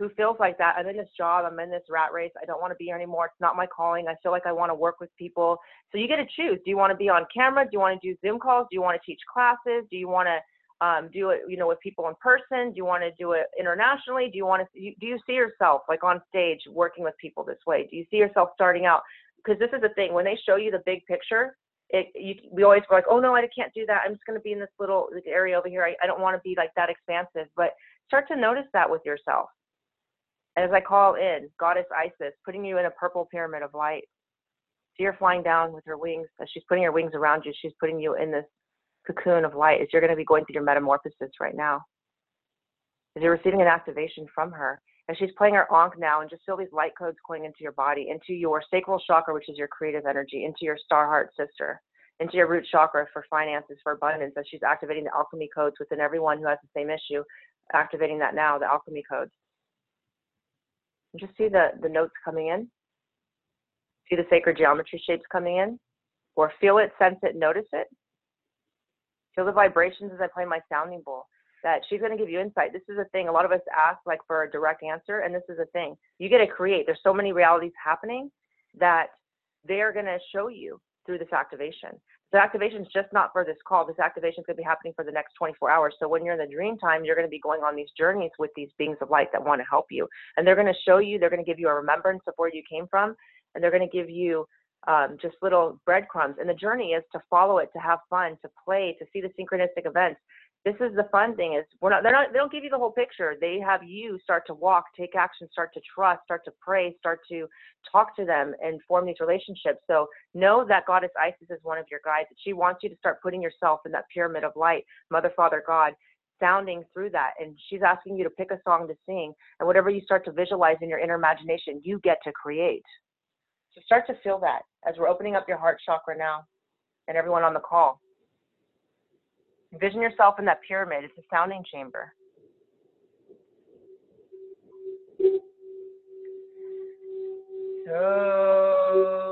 who feels like that, I'm in this job, I'm in this rat race, I don't want to be here anymore. It's not my calling. I feel like I want to work with people. So you get to choose. Do you want to be on camera? Do you want to do Zoom calls? Do you want to teach classes? Do you want to um, do it, you know, with people in person? Do you want to do it internationally? Do you want to, do you see yourself like on stage working with people this way? Do you see yourself starting out? Because this is the thing, when they show you the big picture, it, you, we always go like, oh no, I can't do that. I'm just going to be in this little area over here. I, I don't want to be like that expansive, but start to notice that with yourself. As I call in Goddess Isis, putting you in a purple pyramid of light. So you're flying down with her wings. As she's putting her wings around you, she's putting you in this cocoon of light as you're going to be going through your metamorphosis right now. As you're receiving an activation from her, and she's playing her Ankh now, and just feel these light codes going into your body, into your sacral chakra, which is your creative energy, into your star heart sister, into your root chakra for finances, for abundance, as she's activating the alchemy codes within everyone who has the same issue, activating that now, the alchemy codes. Just see the, the notes coming in. See the sacred geometry shapes coming in, or feel it, sense it, notice it. Feel the vibrations as I play my sounding bowl. That she's going to give you insight. This is a thing. A lot of us ask like for a direct answer, and this is a thing. You get to create. There's so many realities happening that they're going to show you through this activation. The activation is just not for this call. This activation could be happening for the next 24 hours. So when you're in the dream time, you're going to be going on these journeys with these beings of light that want to help you. And they're going to show you, they're going to give you a remembrance of where you came from, and they're going to give you um, just little breadcrumbs. And the journey is to follow it, to have fun, to play, to see the synchronistic events. This is the fun thing is we're not they're not they don't give you the whole picture. They have you start to walk, take action, start to trust, start to pray, start to talk to them and form these relationships. So know that Goddess Isis is one of your guides. She wants you to start putting yourself in that pyramid of light, Mother, Father, God, sounding through that. And she's asking you to pick a song to sing. And whatever you start to visualize in your inner imagination, you get to create. So start to feel that as we're opening up your heart chakra now and everyone on the call. Envision yourself in that pyramid. It's a sounding chamber. So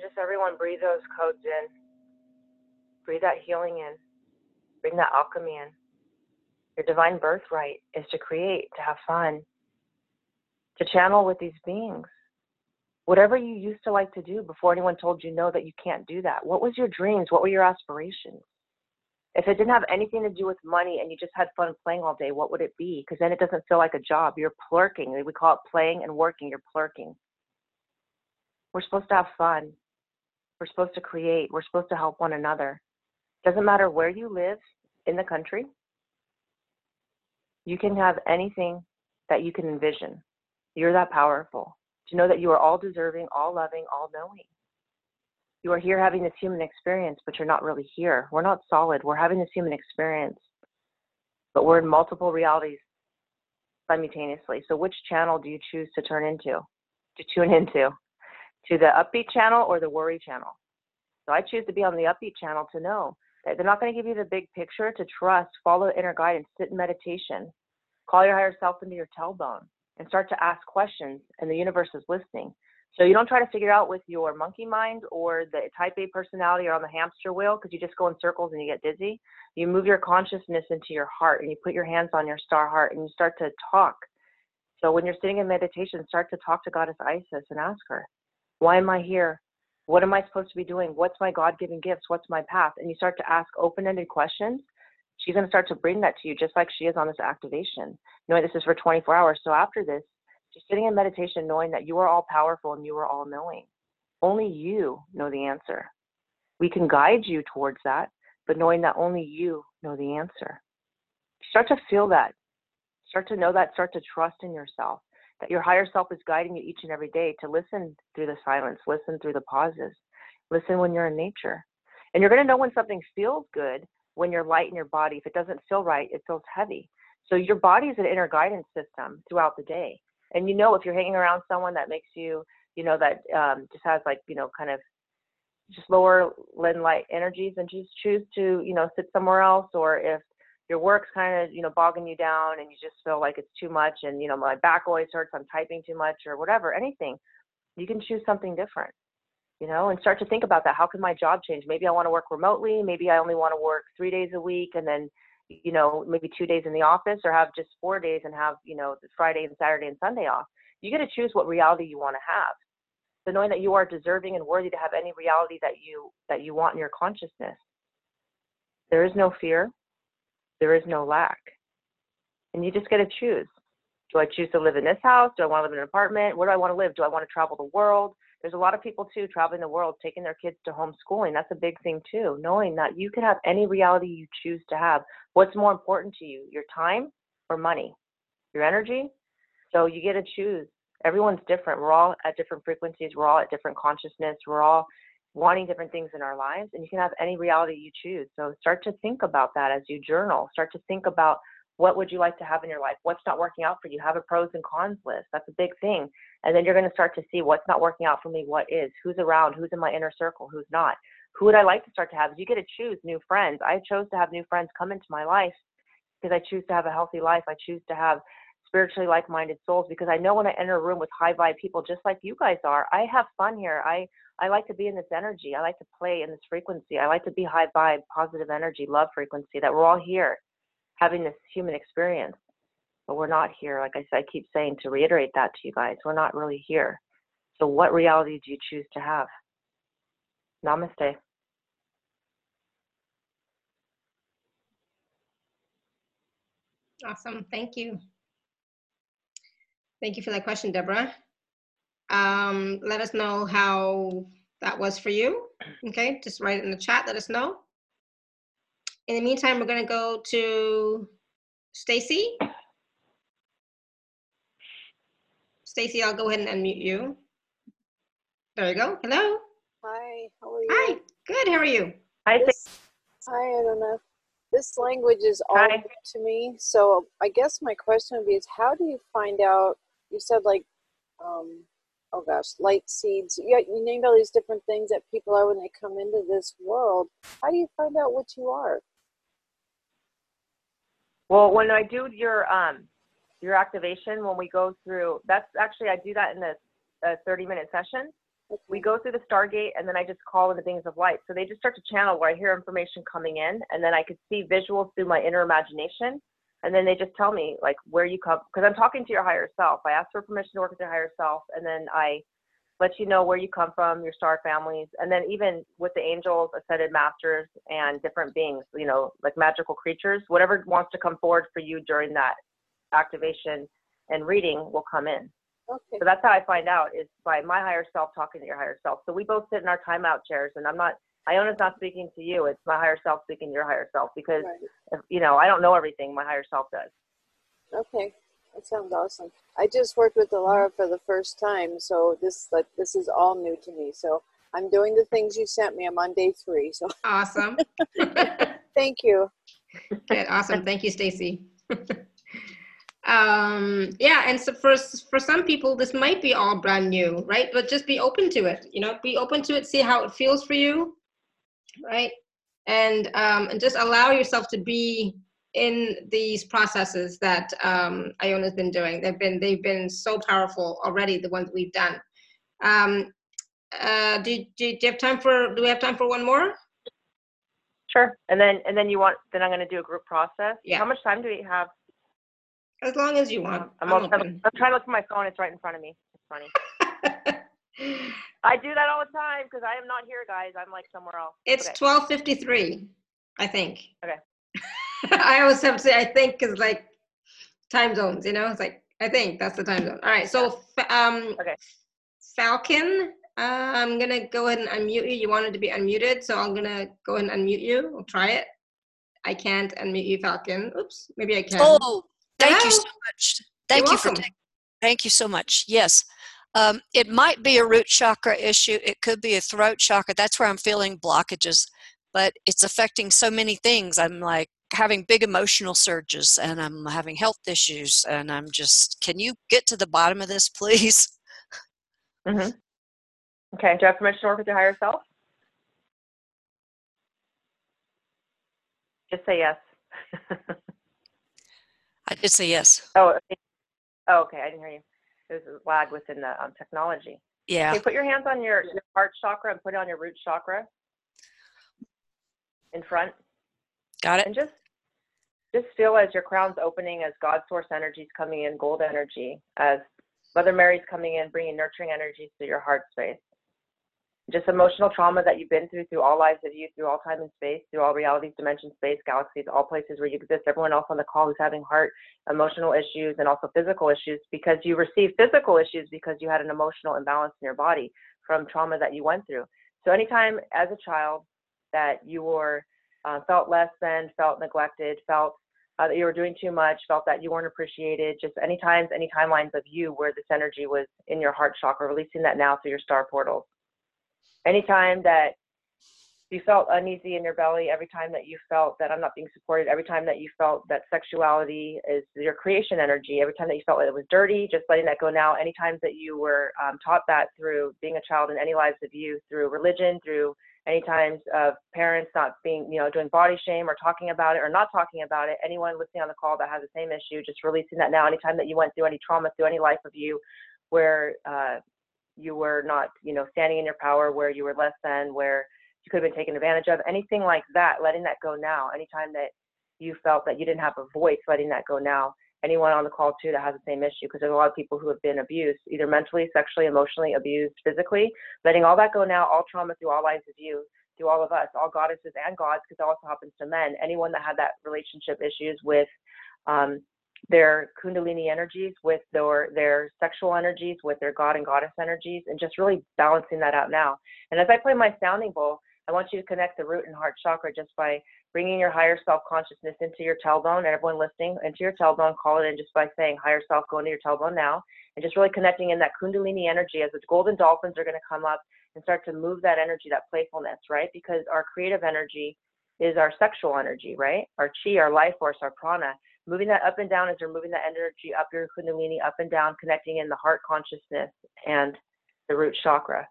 Just everyone breathe those codes in. Breathe that healing in. Bring that alchemy in. Your divine birthright is to create, to have fun, to channel with these beings. Whatever you used to like to do before anyone told you no, that you can't do that. What was your dreams? What were your aspirations? If it didn't have anything to do with money and you just had fun playing all day, what would it be? Because then it doesn't feel like a job. You're plurking. We call it playing and working. You're plurking. We're supposed to have fun. We're supposed to create. We're supposed to help one another. Doesn't matter where you live in the country. You can have anything that you can envision. You're that powerful. To know that you are all deserving, all loving, all knowing. You are here having this human experience, but you're not really here. We're not solid. We're having this human experience, but we're in multiple realities simultaneously. So, which channel do you choose to turn into, to tune into? To the upbeat channel or the worry channel? So, I choose to be on the upbeat channel to know that they're not going to give you the big picture, to trust, follow inner guidance, sit in meditation, call your higher self into your tailbone, and start to ask questions, and the universe is listening. So you don't try to figure out with your monkey mind or the type A personality or on the hamster wheel because you just go in circles and you get dizzy. You move your consciousness into your heart and you put your hands on your star heart and you start to talk. So when you're sitting in meditation, start to talk to Goddess Isis and ask her, why am I here? What am I supposed to be doing? What's my God given gifts? What's my path? And you start to ask open ended questions. She's going to start to bring that to you just like she is on this activation, knowing this is for 24 hours. So after this, just sitting in meditation, knowing that you are all powerful and you are all knowing. Only you know the answer. We can guide you towards that, but knowing that only you know the answer. Start to feel that. Start to know that. Start to trust in yourself. That your higher self is guiding you each and every day to listen through the silence, listen through the pauses, listen when you're in nature. And you're going to know when something feels good when you're light in your body. If it doesn't feel right, it feels heavy. So your body is an inner guidance system throughout the day and you know if you're hanging around someone that makes you you know that um, just has like you know kind of just lower lead light energies and just choose to you know sit somewhere else or if your work's kind of you know bogging you down and you just feel like it's too much and you know my back always hurts i'm typing too much or whatever anything you can choose something different you know and start to think about that how can my job change maybe i want to work remotely maybe i only want to work three days a week and then you know, maybe two days in the office or have just four days and have, you know, Friday and Saturday and Sunday off. You get to choose what reality you want to have. So knowing that you are deserving and worthy to have any reality that you that you want in your consciousness. There is no fear. There is no lack. And you just get to choose. Do I choose to live in this house? Do I want to live in an apartment? Where do I want to live? Do I want to travel the world? There's a lot of people too traveling the world taking their kids to homeschooling. That's a big thing too knowing that you can have any reality you choose to have. What's more important to you your time or money? Your energy? So you get to choose. Everyone's different. We're all at different frequencies. We're all at different consciousness. We're all wanting different things in our lives and you can have any reality you choose. So start to think about that as you journal. Start to think about what would you like to have in your life? What's not working out for you? Have a pros and cons list. That's a big thing. And then you're going to start to see what's not working out for me, what is, who's around, who's in my inner circle, who's not. Who would I like to start to have? You get to choose new friends. I chose to have new friends come into my life because I choose to have a healthy life. I choose to have spiritually like-minded souls because I know when I enter a room with high vibe people just like you guys are, I have fun here. I I like to be in this energy. I like to play in this frequency. I like to be high vibe, positive energy, love frequency that we're all here having this human experience. But we're not here, like I said, I keep saying to reiterate that to you guys, we're not really here. So, what reality do you choose to have? Namaste. Awesome. Thank you. Thank you for that question, Deborah. Um, let us know how that was for you. Okay, just write it in the chat. Let us know. In the meantime, we're going to go to Stacy. Stacy, I'll go ahead and unmute you. There you go. Hello. Hi, how are you? Hi, good. How are you? Hi, this, hi, I don't know. This language is all Hi. to me. So I guess my question would be is how do you find out you said like um oh gosh, light seeds. Yeah, you named all these different things that people are when they come into this world. How do you find out what you are? Well, when I do your um your activation, when we go through, that's actually I do that in a, a 30 minute session. We go through the Stargate, and then I just call in the beings of light. So they just start to channel where I hear information coming in, and then I could see visuals through my inner imagination. And then they just tell me like where you come, because I'm talking to your higher self. I ask for permission to work with your higher self, and then I let you know where you come from, your star families, and then even with the angels, ascended masters, and different beings, you know, like magical creatures, whatever wants to come forward for you during that activation and reading will come in. Okay. So that's how I find out is by my higher self talking to your higher self. So we both sit in our timeout chairs, and I'm not. Iona's not speaking to you. It's my higher self speaking to your higher self because, right. if, you know, I don't know everything. My higher self does. Okay. That sounds awesome. I just worked with Alara for the first time, so this like this is all new to me. So I'm doing the things you sent me. I'm on day three. So awesome. *laughs* *laughs* Thank you. Good. Awesome. Thank you, Stacy. *laughs* um, yeah, and so for for some people, this might be all brand new, right? But just be open to it. You know, be open to it. See how it feels for you, right? And um, and just allow yourself to be in these processes that um, Iona's been doing. They've been they've been so powerful already. The ones we've done. Um, uh, do, do, do you have time for? Do we have time for one more? Sure. And then and then you want then I'm going to do a group process. Yeah. How much time do we have? As long as you want. I'm, I'm, I'm, I'm trying to look at my phone. It's right in front of me. It's funny. I do that all the time because I am not here, guys. I'm like somewhere else. It's okay. 12:53, I think. Okay. *laughs* I always have to say I think because like time zones, you know, it's like I think that's the time zone. All right, so um, okay. Falcon, uh, I'm gonna go ahead and unmute you. You wanted to be unmuted, so I'm gonna go ahead and unmute you. We'll try it. I can't unmute you, Falcon. Oops, maybe I can. Oh, thank Hello. you so much. Thank You're you welcome. for taking. Thank you so much. Yes. Um, it might be a root chakra issue. It could be a throat chakra. That's where I'm feeling blockages, but it's affecting so many things. I'm like, having big emotional surges and I'm having health issues and I'm just can you get to the bottom of this *laughs* please? Mhm. Okay, do you have permission to work with your higher self? Just say yes. *laughs* I did say yes. Oh, okay. oh, okay. I didn't hear you. There's a lag within the um, technology. Yeah. Okay, put your hands on your, your heart chakra and put it on your root chakra in front. Got it. And just just feel as your crown's opening, as God source energy is coming in, gold energy, as Mother Mary's coming in, bringing nurturing energies to your heart space. Just emotional trauma that you've been through, through all lives of you, through all time and space, through all realities, dimensions, space, galaxies, all places where you exist. Everyone else on the call who's having heart, emotional issues, and also physical issues, because you received physical issues because you had an emotional imbalance in your body from trauma that you went through. So anytime as a child that you were uh, felt less than, felt neglected, felt uh, that you were doing too much, felt that you weren't appreciated, just any times, any timelines of you where this energy was in your heart chakra, releasing that now through your star portals. Anytime that you felt uneasy in your belly, every time that you felt that I'm not being supported, every time that you felt that sexuality is your creation energy, every time that you felt like it was dirty, just letting that go now. Any times that you were um, taught that through being a child in any lives of you, through religion, through any times of parents not being, you know, doing body shame or talking about it or not talking about it. Anyone listening on the call that has the same issue, just releasing that now. Anytime that you went through any trauma through any life of you, where uh, you were not, you know, standing in your power, where you were less than, where you could have been taken advantage of, anything like that, letting that go now. Anytime that you felt that you didn't have a voice, letting that go now anyone on the call too that has the same issue because there's a lot of people who have been abused, either mentally, sexually, emotionally abused, physically. Letting all that go now, all trauma through all lives of you, through all of us, all goddesses and gods, because it also happens to men. Anyone that had that relationship issues with um, their kundalini energies, with their their sexual energies, with their god and goddess energies, and just really balancing that out now. And as I play my sounding bowl, I want you to connect the root and heart chakra just by bringing your higher self consciousness into your tailbone. And everyone listening, into your tailbone, call it in just by saying higher self, go into your tailbone now. And just really connecting in that Kundalini energy as the golden dolphins are going to come up and start to move that energy, that playfulness, right? Because our creative energy is our sexual energy, right? Our chi, our life force, our prana. Moving that up and down as you're moving that energy up your Kundalini, up and down, connecting in the heart consciousness and the root chakra.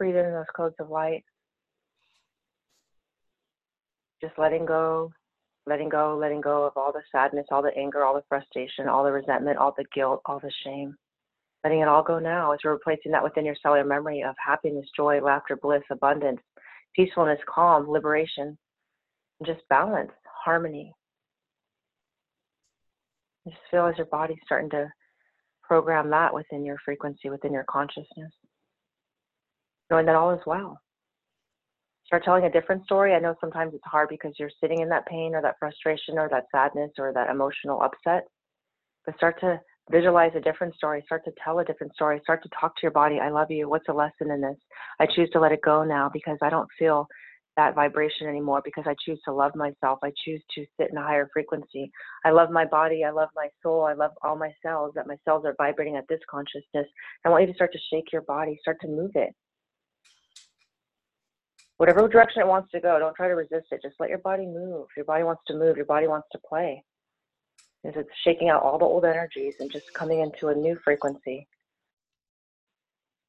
Breathe in those codes of light. Just letting go, letting go, letting go of all the sadness, all the anger, all the frustration, all the resentment, all the guilt, all the shame. Letting it all go now as you're replacing that within your cellular memory of happiness, joy, laughter, bliss, abundance, peacefulness, calm, liberation, just balance, harmony. Just feel as your body's starting to program that within your frequency, within your consciousness knowing that all is well. Start telling a different story. I know sometimes it's hard because you're sitting in that pain or that frustration or that sadness or that emotional upset. But start to visualize a different story. Start to tell a different story. Start to talk to your body. I love you. What's the lesson in this? I choose to let it go now because I don't feel that vibration anymore because I choose to love myself. I choose to sit in a higher frequency. I love my body. I love my soul. I love all my cells, that my cells are vibrating at this consciousness. I want you to start to shake your body, start to move it whatever direction it wants to go, don't try to resist it. Just let your body move. Your body wants to move. Your body wants to play. It's shaking out all the old energies and just coming into a new frequency.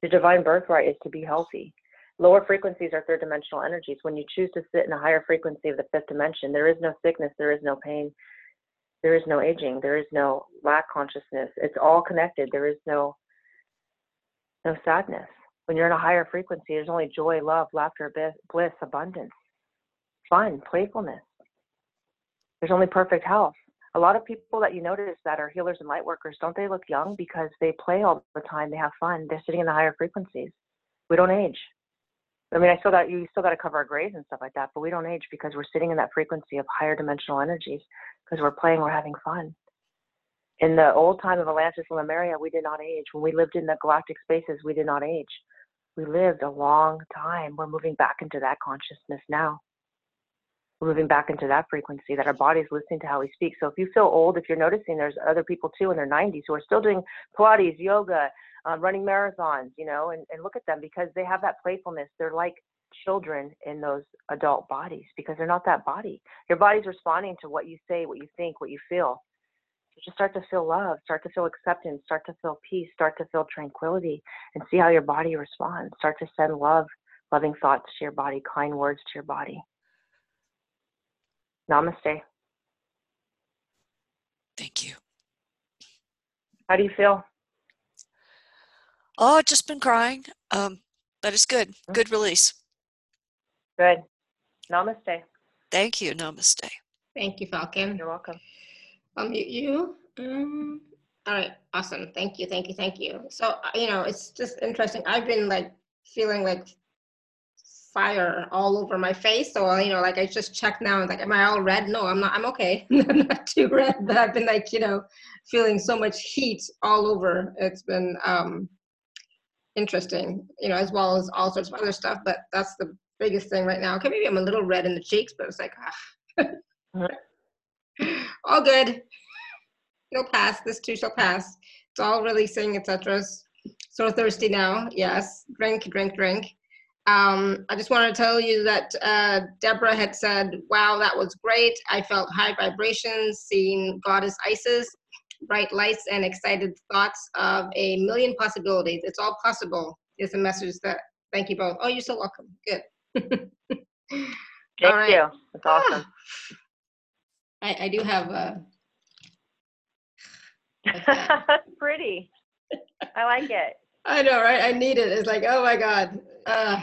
Your divine birthright is to be healthy. Lower frequencies are third dimensional energies. When you choose to sit in a higher frequency of the fifth dimension, there is no sickness, there is no pain, there is no aging, there is no lack consciousness. It's all connected. There is no no sadness. When you're in a higher frequency, there's only joy, love, laughter, bliss, abundance, fun, playfulness. There's only perfect health. A lot of people that you notice that are healers and light workers, don't they look young because they play all the time, they have fun, they're sitting in the higher frequencies. We don't age. I mean, I still got you still got to cover our graves and stuff like that, but we don't age because we're sitting in that frequency of higher dimensional energies because we're playing, we're having fun in the old time of Atlantis and Lemuria, we did not age. When we lived in the galactic spaces, we did not age. We lived a long time. We're moving back into that consciousness now. We're moving back into that frequency that our body's listening to how we speak. So if you feel old, if you're noticing there's other people too in their 90s who are still doing Pilates, yoga, um, running marathons, you know, and, and look at them because they have that playfulness. They're like children in those adult bodies because they're not that body. Your body's responding to what you say, what you think, what you feel. So just start to feel love, start to feel acceptance, start to feel peace, start to feel tranquility, and see how your body responds. Start to send love, loving thoughts to your body, kind words to your body. Namaste. Thank you. How do you feel? Oh, I've just been crying. Um, but it's good. Mm. Good release. Good. Namaste. Thank you. Namaste. Thank you, Falcon. You're welcome unmute you. Um, all right, awesome. Thank you, thank you, thank you. So, uh, you know, it's just interesting. I've been like feeling like fire all over my face. So, you know, like I just checked now and like, am I all red? No, I'm not. I'm okay. *laughs* I'm not too red, but I've been like, you know, feeling so much heat all over. It's been um, interesting, you know, as well as all sorts of other stuff. But that's the biggest thing right now. Okay, maybe I'm a little red in the cheeks, but it's like, ah. *laughs* All good. It'll pass. This too shall pass. It's all releasing, etc. So thirsty now. Yes, drink, drink, drink. Um, I just want to tell you that uh, Deborah had said, "Wow, that was great. I felt high vibrations, seeing Goddess Isis, bright lights, and excited thoughts of a million possibilities. It's all possible." Is a message that. Thank you both. Oh, you're so welcome. Good. *laughs* Thank you. It's awesome. *sighs* Ah. *laughs* I, I do have a. *laughs* That's pretty. I like it. I know, right? I need it. It's like, oh my god. Uh,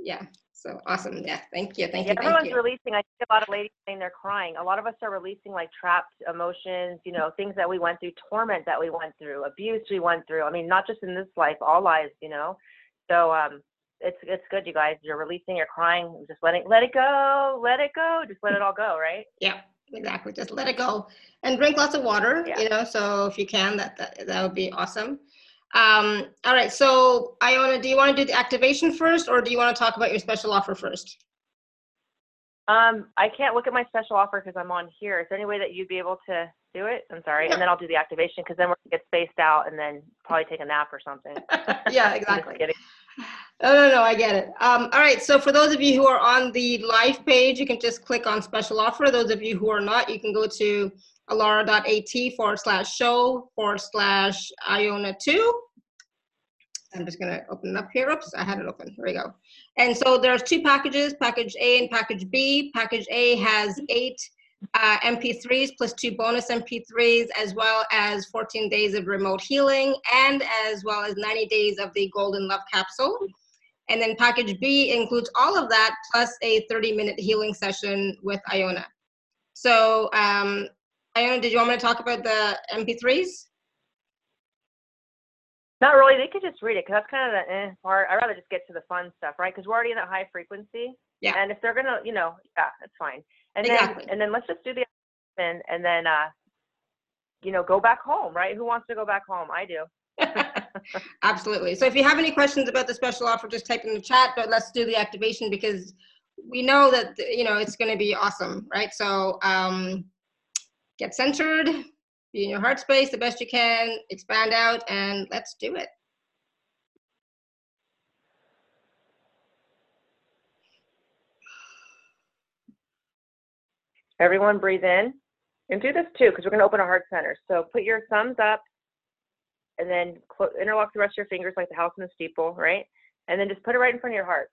yeah. So awesome. Yeah. Thank you. Thank yeah, you. Everyone's thank you. releasing. I see a lot of ladies saying they're crying. A lot of us are releasing like trapped emotions, you know, things that we went through, torment that we went through, abuse we went through. I mean, not just in this life, all lives, you know. So um it's it's good, you guys. You're releasing, you're crying, just letting let it go, let it go, just let it all go, right? Yeah, exactly. Just let it go and drink lots of water. Yeah. You know, so if you can, that that, that would be awesome. Um, all right. So Iona, do you want to do the activation first, or do you want to talk about your special offer first? Um, I can't look at my special offer because I'm on here. Is there any way that you'd be able to do it? I'm sorry, and then I'll do the activation because then we're gonna get spaced out and then probably take a nap or something. *laughs* yeah, *laughs* exactly. No, no, no, I get it. Um, all right, so for those of you who are on the live page, you can just click on special offer. Those of you who are not, you can go to alara.at forward slash show forward slash Iona 2. I'm just gonna open it up here. Oops, I had it open. Here we go. And so there's two packages, package A and package B. Package A has eight uh, MP3s plus two bonus MP3s, as well as 14 days of remote healing, and as well as 90 days of the Golden Love Capsule. And then package B includes all of that plus a 30 minute healing session with Iona. So, um, Iona, did you want me to talk about the MP3s? Not really. They could just read it because that's kind of the eh part. I'd rather just get to the fun stuff, right? Because we're already in that high frequency. Yeah. And if they're gonna, you know, yeah, that's fine. And Exactly. then and then let's just do the and and then uh, you know, go back home, right? Who wants to go back home? I do. *laughs* Absolutely. So if you have any questions about the special offer, just type in the chat, but let's do the activation because we know that, you know, it's going to be awesome, right? So um, get centered, be in your heart space the best you can, expand out, and let's do it. Everyone breathe in and do this too because we're going to open our heart center. So put your thumbs up and then clo- interlock the rest of your fingers like the house and the steeple, right? And then just put it right in front of your heart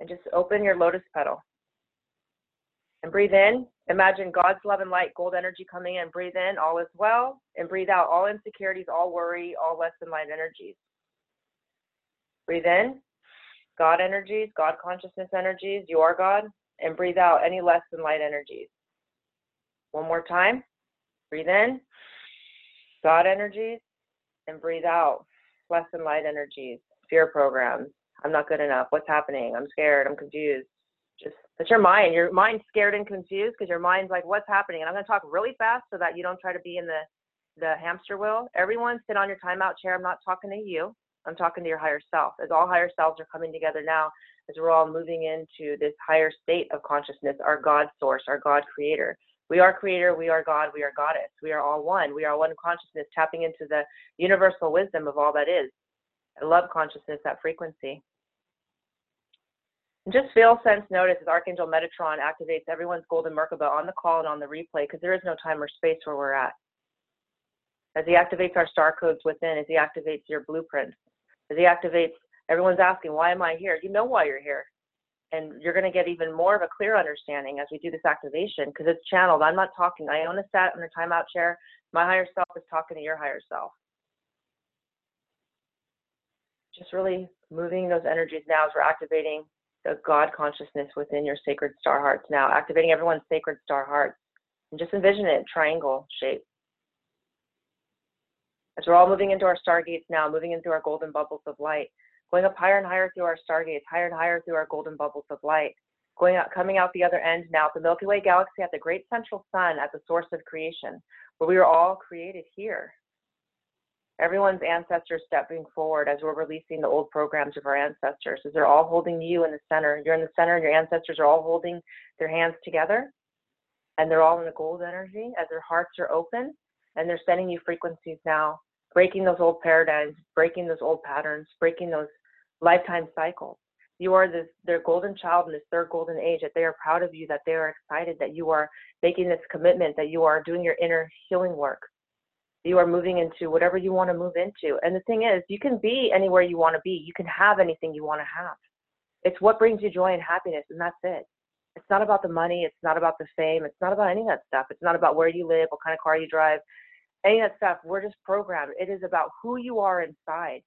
and just open your lotus petal. And breathe in. Imagine God's love and light, gold energy coming in. Breathe in, all is well. And breathe out all insecurities, all worry, all less than light energies. Breathe in, God energies, God consciousness energies, you are God. And breathe out any less than light energies. One more time. Breathe in, God energies, and breathe out less than light energies, fear programs. I'm not good enough. What's happening? I'm scared. I'm confused. Just that's your mind. Your mind's scared and confused because your mind's like, what's happening? And I'm going to talk really fast so that you don't try to be in the the hamster wheel. Everyone sit on your timeout chair. I'm not talking to you. I'm talking to your higher self. As all higher selves are coming together now, as we're all moving into this higher state of consciousness, our God source, our God creator. We are creator, we are God, we are goddess. We are all one. We are one consciousness, tapping into the universal wisdom of all that is. I love consciousness, that frequency. And just feel, sense, notice as Archangel Metatron activates everyone's golden Merkaba on the call and on the replay because there is no time or space where we're at. As he activates our star codes within, as he activates your blueprints, as he activates, everyone's asking, why am I here? You know why you're here. And you're going to get even more of a clear understanding as we do this activation because it's channeled. I'm not talking. Iona sat in a timeout chair. My higher self is talking to your higher self. Just really moving those energies now as we're activating the God consciousness within your sacred star hearts now, activating everyone's sacred star hearts. And just envision it triangle shape. As we're all moving into our stargates now, moving into our golden bubbles of light, going up higher and higher through our stargates, higher and higher through our golden bubbles of light, going out, coming out the other end now, at the Milky Way galaxy at the great central sun at the source of creation, where we were all created here. Everyone's ancestors stepping forward as we're releasing the old programs of our ancestors, as they're all holding you in the center. You're in the center, and your ancestors are all holding their hands together, and they're all in the gold energy as their hearts are open, and they're sending you frequencies now, breaking those old paradigms, breaking those old patterns, breaking those lifetime cycles. You are this, their golden child in this third golden age, that they are proud of you, that they are excited that you are making this commitment, that you are doing your inner healing work. You are moving into whatever you want to move into. And the thing is, you can be anywhere you want to be. You can have anything you want to have. It's what brings you joy and happiness, and that's it. It's not about the money. It's not about the fame. It's not about any of that stuff. It's not about where you live, what kind of car you drive, any of that stuff. We're just programmed. It is about who you are inside.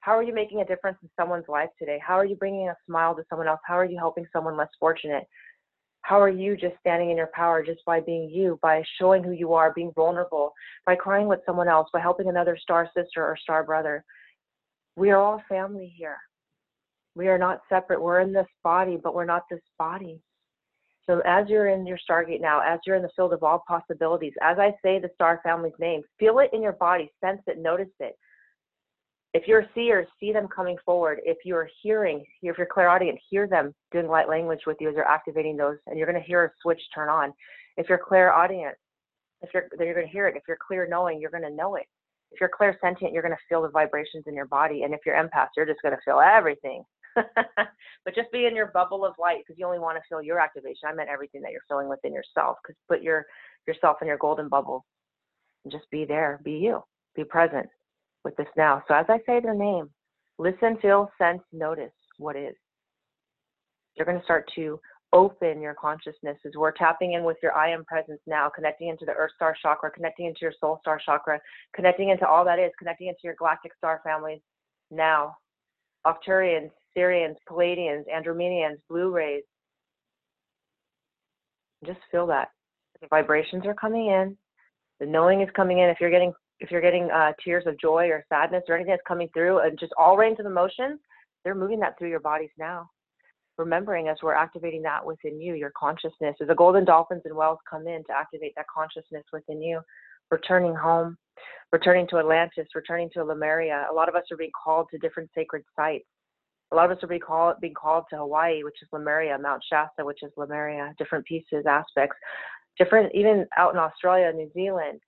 How are you making a difference in someone's life today? How are you bringing a smile to someone else? How are you helping someone less fortunate? How are you just standing in your power just by being you, by showing who you are, being vulnerable, by crying with someone else, by helping another star sister or star brother? We are all family here. We are not separate. We're in this body, but we're not this body. So as you're in your Stargate now, as you're in the field of all possibilities, as I say the star family's name, feel it in your body, sense it, notice it. If you're a seer, see them coming forward. If you're hearing, if you're clairaudient, hear them doing light language with you as you're activating those, and you're going to hear a switch turn on. If you're clairaudient, if you're, then you're going to hear it. If you're clear knowing, you're going to know it. If you're clairsentient, you're going to feel the vibrations in your body. And if you're empath, you're just going to feel everything. *laughs* but just be in your bubble of light because you only want to feel your activation. I meant everything that you're feeling within yourself. Because put your yourself in your golden bubble and just be there. Be you. Be present with this now. So as I say their name, listen, feel, sense, notice what is. You're going to start to open your consciousness as we're tapping in with your I am presence now, connecting into the Earth Star chakra, connecting into your Soul Star chakra, connecting into all that is, connecting into your galactic star families now. Arcturians, Sirians, Pleiadians, Andromedians, Blue Rays. Just feel that. The vibrations are coming in. The knowing is coming in. If you're getting if you're getting uh, tears of joy or sadness or anything that's coming through, and just all range of emotions, they're moving that through your bodies now. Remembering as we're activating that within you, your consciousness. As the golden dolphins and whales come in to activate that consciousness within you, returning home, returning to Atlantis, returning to Lemuria. A lot of us are being called to different sacred sites. A lot of us are being called, being called to Hawaii, which is Lemuria, Mount Shasta, which is Lemuria, different pieces, aspects, different, even out in Australia, New Zealand,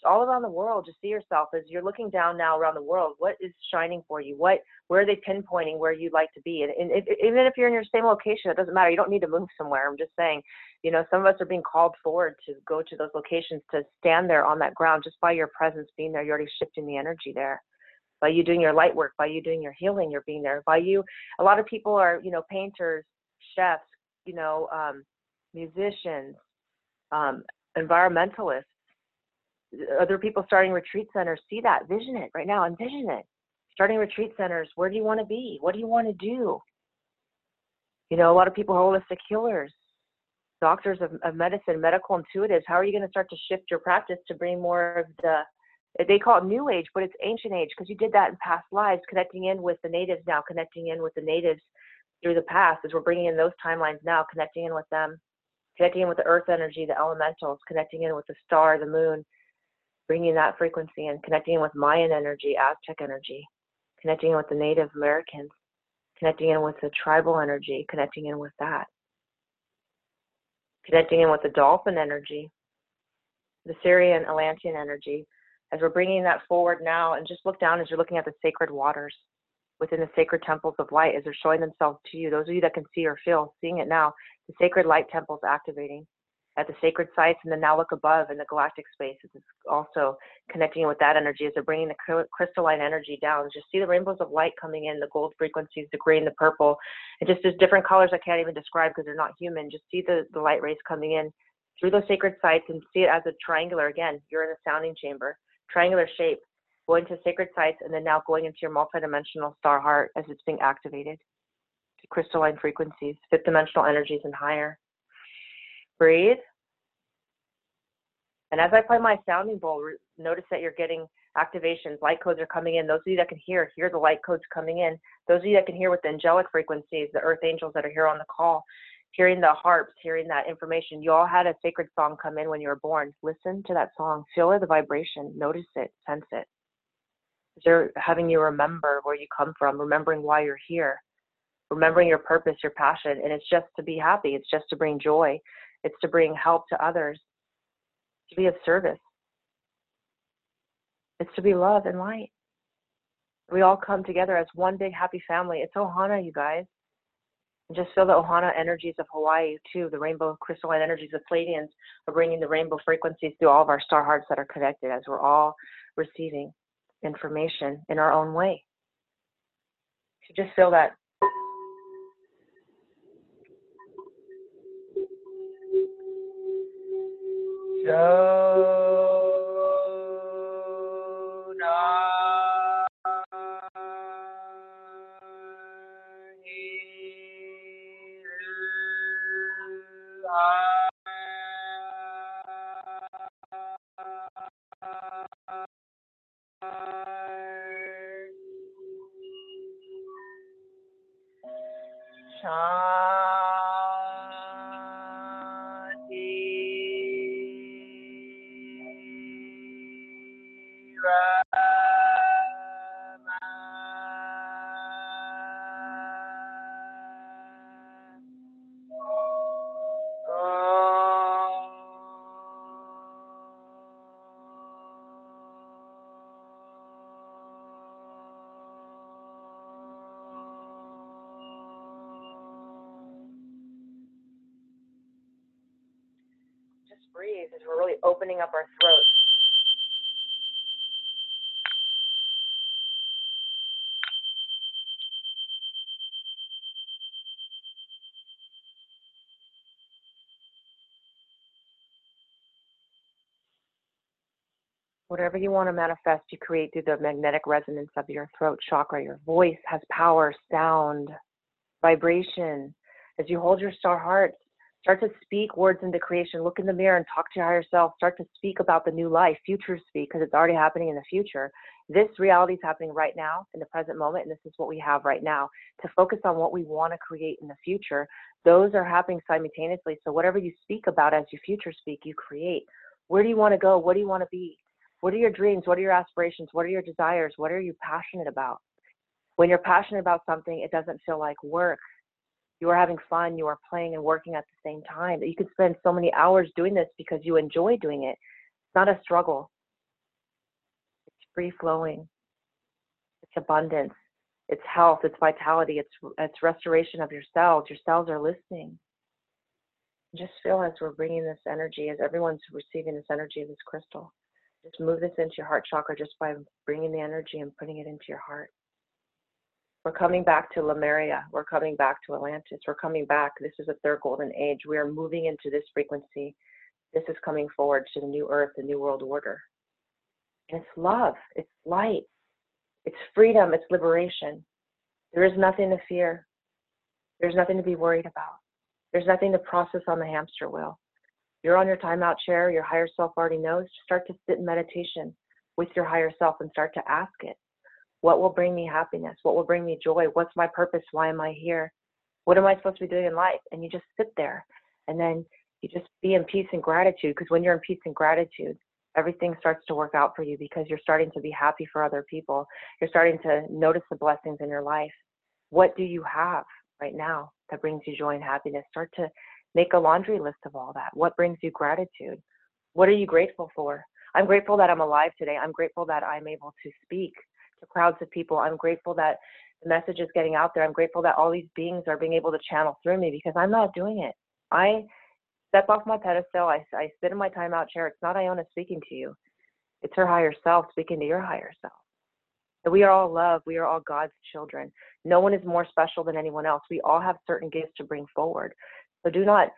just all around the world just see yourself as you're looking down now around the world what is shining for you? What where are they pinpointing where you'd like to be? And, and if, even if you're in your same location it doesn't matter. You don't need to move somewhere. I'm just saying you know some of us are being called forward to go to those locations to stand there on that ground just by your presence being there. You're already shifting the energy there by you doing your light work by you doing your healing you're being there by you. A lot of people are you know painters chefs you know um, musicians um, environmentalists other people starting retreat centers see that vision it right now envision it. Starting retreat centers where do you want to be? What do you want to do? You know a lot of people are holistic healers. Doctors of, of medicine medical intuitives how are you going to start to shift your practice to bring more of the they call it new age but it's ancient age because you did that in past lives connecting in with the natives now connecting in with the natives through the past as we're bringing in those timelines now connecting in with them connecting in with the earth energy the elementals connecting in with the star the moon bringing that frequency and connecting in with Mayan energy, Aztec energy, connecting in with the Native Americans, connecting in with the tribal energy, connecting in with that, connecting in with the dolphin energy, the Sirian Atlantean energy. As we're bringing that forward now, and just look down as you're looking at the sacred waters within the sacred temples of light as they're showing themselves to you. Those of you that can see or feel, seeing it now, the sacred light temples activating at the sacred sites and then now look above in the galactic spaces. It's also connecting with that energy as they're bringing the crystalline energy down. Just see the rainbows of light coming in, the gold frequencies, the green, the purple, and just there's different colors I can't even describe because they're not human. Just see the, the light rays coming in through those sacred sites and see it as a triangular. Again, you're in a sounding chamber, triangular shape, going to sacred sites and then now going into your multidimensional star heart as it's being activated. To crystalline frequencies, fifth dimensional energies and higher. Breathe. And as I play my sounding bowl, notice that you're getting activations. Light codes are coming in. Those of you that can hear, hear the light codes coming in. Those of you that can hear with the angelic frequencies, the earth angels that are here on the call, hearing the harps, hearing that information. You all had a sacred song come in when you were born. Listen to that song. Feel the vibration. Notice it. Sense it. They're having you remember where you come from, remembering why you're here, remembering your purpose, your passion. And it's just to be happy. It's just to bring joy. It's to bring help to others, to be of service. It's to be love and light. We all come together as one big happy family. It's Ohana, you guys. And just feel the Ohana energies of Hawaii, too. The rainbow crystalline energies of Pleiadians are bringing the rainbow frequencies through all of our star hearts that are connected as we're all receiving information in our own way. So just feel that breathe Whatever you want to manifest, you create through the magnetic resonance of your throat chakra. Your voice has power, sound, vibration. As you hold your star heart, Start to speak words into creation. Look in the mirror and talk to your higher self. Start to speak about the new life, future speak, because it's already happening in the future. This reality is happening right now in the present moment, and this is what we have right now. To focus on what we want to create in the future, those are happening simultaneously. So, whatever you speak about as you future speak, you create. Where do you want to go? What do you want to be? What are your dreams? What are your aspirations? What are your desires? What are you passionate about? When you're passionate about something, it doesn't feel like work you are having fun, you are playing and working at the same time. You could spend so many hours doing this because you enjoy doing it. It's not a struggle. It's free flowing. It's abundance. It's health. It's vitality. It's it's restoration of your cells. Your cells are listening. Just feel as we're bringing this energy, as everyone's receiving this energy of this crystal. Just move this into your heart chakra just by bringing the energy and putting it into your heart. We're coming back to Lemuria. We're coming back to Atlantis. We're coming back. This is a third golden age. We are moving into this frequency. This is coming forward to the new earth, the new world order. And it's love, it's light, it's freedom, it's liberation. There is nothing to fear. There's nothing to be worried about. There's nothing to process on the hamster wheel. You're on your timeout chair, your higher self already knows. Start to sit in meditation with your higher self and start to ask it what will bring me happiness? What will bring me joy? What's my purpose? Why am I here? What am I supposed to be doing in life? And you just sit there and then you just be in peace and gratitude because when you're in peace and gratitude, everything starts to work out for you because you're starting to be happy for other people. You're starting to notice the blessings in your life. What do you have right now that brings you joy and happiness? Start to make a laundry list of all that. What brings you gratitude? What are you grateful for? I'm grateful that I'm alive today. I'm grateful that I'm able to speak to crowds of people. I'm grateful that the message is getting out there. I'm grateful that all these beings are being able to channel through me because I'm not doing it. I step off my pedestal. I, I sit in my timeout chair. It's not Iona speaking to you. It's her higher self speaking to your higher self. And we are all love. We are all God's children. No one is more special than anyone else. We all have certain gifts to bring forward. So do not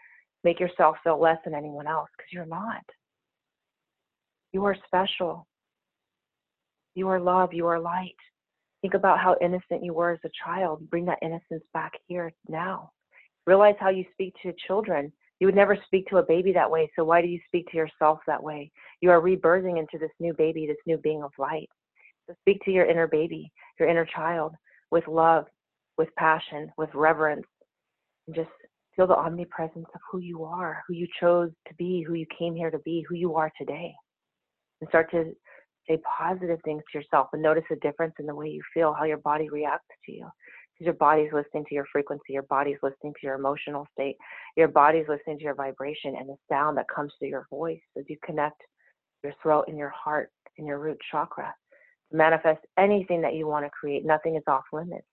make yourself feel less than anyone else because you're not. You are special. You are love. You are light. Think about how innocent you were as a child. Bring that innocence back here now. Realize how you speak to children. You would never speak to a baby that way. So why do you speak to yourself that way? You are rebirthing into this new baby, this new being of light. So speak to your inner baby, your inner child with love, with passion, with reverence, and just feel the omnipresence of who you are, who you chose to be, who you came here to be, who you are today. And start to say positive things to yourself and notice a difference in the way you feel, how your body reacts to you. Because your body's listening to your frequency, your body's listening to your emotional state, your body's listening to your vibration and the sound that comes through your voice as you connect your throat and your heart and your root chakra to manifest anything that you want to create. Nothing is off limits.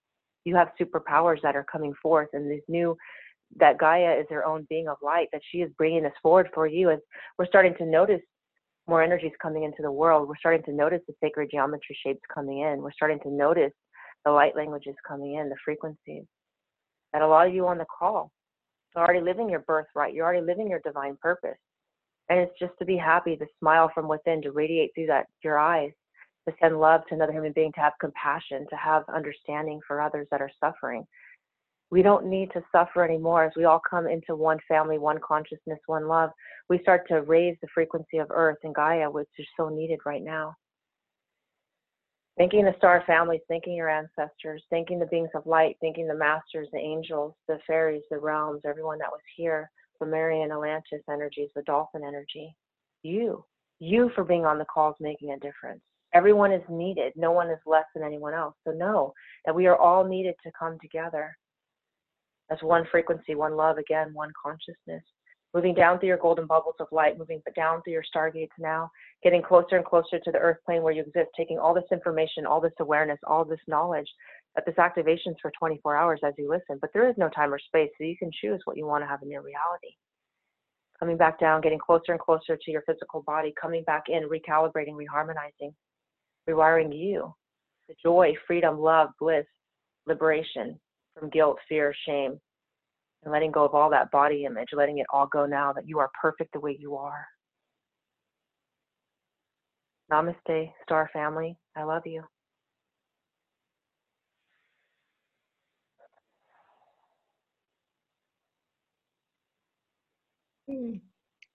You have superpowers that are coming forth, and these new that Gaia is her own being of light, that she is bringing this forward for you as we're starting to notice more energies coming into the world, we're starting to notice the sacred geometry shapes coming in. We're starting to notice the light languages coming in, the frequencies. That a lot of you on the call are already living your birthright. You're already living your divine purpose. And it's just to be happy, to smile from within, to radiate through that your eyes, to send love to another human being, to have compassion, to have understanding for others that are suffering. We don't need to suffer anymore as we all come into one family, one consciousness, one love. We start to raise the frequency of Earth and Gaia, which is so needed right now. Thanking the star families, thanking your ancestors, thanking the beings of light, thanking the masters, the angels, the fairies, the realms, everyone that was here, the Marian Atlantis energies, the dolphin energy. You, you for being on the calls making a difference. Everyone is needed. No one is less than anyone else. So know that we are all needed to come together as one frequency, one love, again, one consciousness. Moving down through your golden bubbles of light, moving down through your stargates now, getting closer and closer to the earth plane where you exist, taking all this information, all this awareness, all this knowledge, that this activation is for 24 hours as you listen, but there is no time or space, so you can choose what you want to have in your reality. Coming back down, getting closer and closer to your physical body, coming back in, recalibrating, reharmonizing, rewiring you. The joy, freedom, love, bliss, liberation, from guilt, fear, shame, and letting go of all that body image, letting it all go now that you are perfect the way you are. Namaste, Star Family. I love you. Hmm.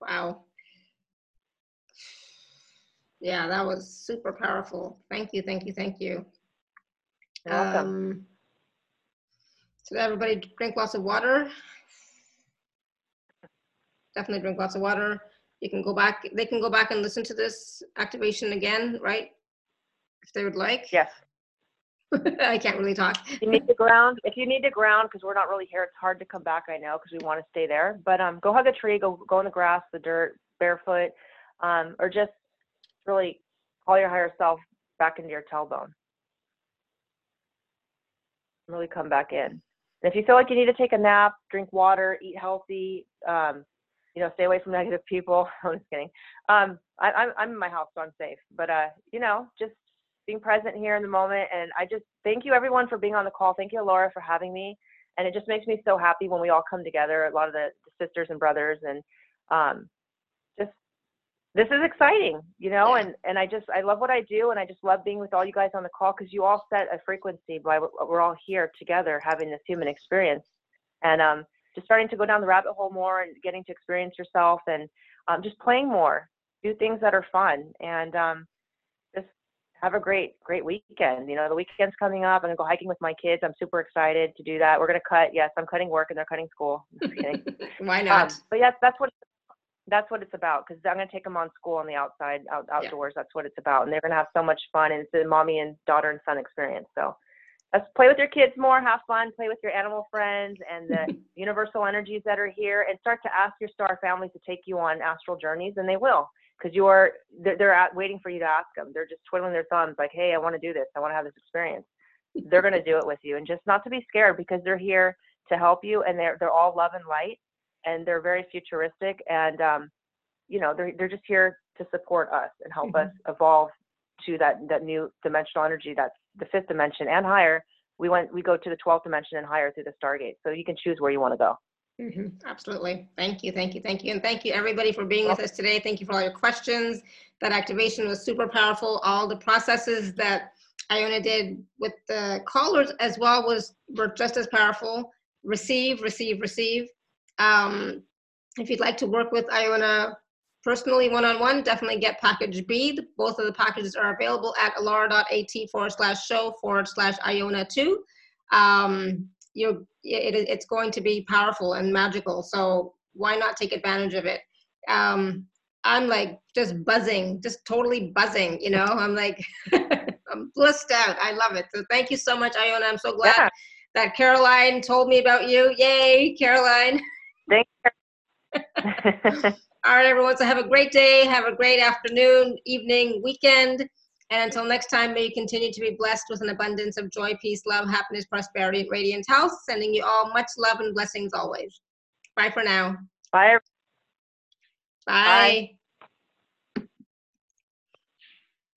Wow. Yeah, that was super powerful. Thank you, thank you, thank you. You're welcome. Um, so everybody drink lots of water. Definitely drink lots of water. You can go back, they can go back and listen to this activation again, right? If they would like. Yes. *laughs* I can't really talk. If you need to ground, if you need to ground, because we're not really here, it's hard to come back. I know, because we want to stay there. But um, go hug a tree, go go in the grass, the dirt, barefoot, um, or just really call your higher self back into your tailbone. Really come back in. And if you feel like you need to take a nap, drink water, eat healthy, um, you know, stay away from negative people. *laughs* I'm just kidding. Um, I, I'm I'm in my house, so I'm safe. But uh, you know, just being present here in the moment. And I just thank you everyone for being on the call. Thank you, Alara, for having me. And it just makes me so happy when we all come together. A lot of the, sisters and brothers, and um, this is exciting, you know, and, and I just, I love what I do. And I just love being with all you guys on the call because you all set a frequency by we're all here together having this human experience. And um, just starting to go down the rabbit hole more and getting to experience yourself and um, just playing more, do things that are fun. And um, just have a great, great weekend. You know, the weekend's coming up. I'm going to go hiking with my kids. I'm super excited to do that. We're going to cut. Yes, I'm cutting work and they're cutting school. *laughs* Why not? Um, but yes, that's what that's what it's about because I'm going to take them on school on the outside, out, outdoors. Yeah. That's what it's about. And they're going to have so much fun. And it's a mommy and daughter and son experience. So let's play with your kids more, have fun, play with your animal friends and the *laughs* universal energies that are here and start to ask your star family to take you on astral journeys. And they will because you are, they're, they're waiting for you to ask them. They're just twiddling their thumbs like, hey, I want to do this. I want to have this experience. they're going to do it with you. And just not to be scared because they're here to help you and they're, they're all love and light and they're very futuristic and um, you know they're they're just here to support us and help mm-hmm. us evolve to that that new dimensional energy that's the fifth dimension and higher. We went we go to the 12th dimension and higher through the stargate so you can choose where you want to go. Mm-hmm. absolutely. Thank you thank you thank you and thank you everybody for being with us today. Thank you for all your questions. That activation was super powerful. All the processes that iona did with the callers as well was were just as powerful. Receive receive receive um, if you'd like to work with Iona personally one-on-one, definitely get package B. Both of the packages are available at alara.at forward slash show forward slash Iona 2. Um, you're, it, it's going to be powerful and magical, so why not take advantage of it? Um, I'm like just buzzing, just totally buzzing, you know? I'm like, *laughs* I'm blissed out. I love it. So thank you so much, Iona. I'm so glad yeah. that Caroline told me about you. Yay, Caroline. *laughs* *laughs* All right, everyone. So have a great day. Have a great afternoon, evening, weekend. And until next time, may you continue to be blessed with an abundance of joy, peace, love, happiness, prosperity, and radiant health. Sending you all much love and blessings always. Bye for now. Bye. Bye. Bye.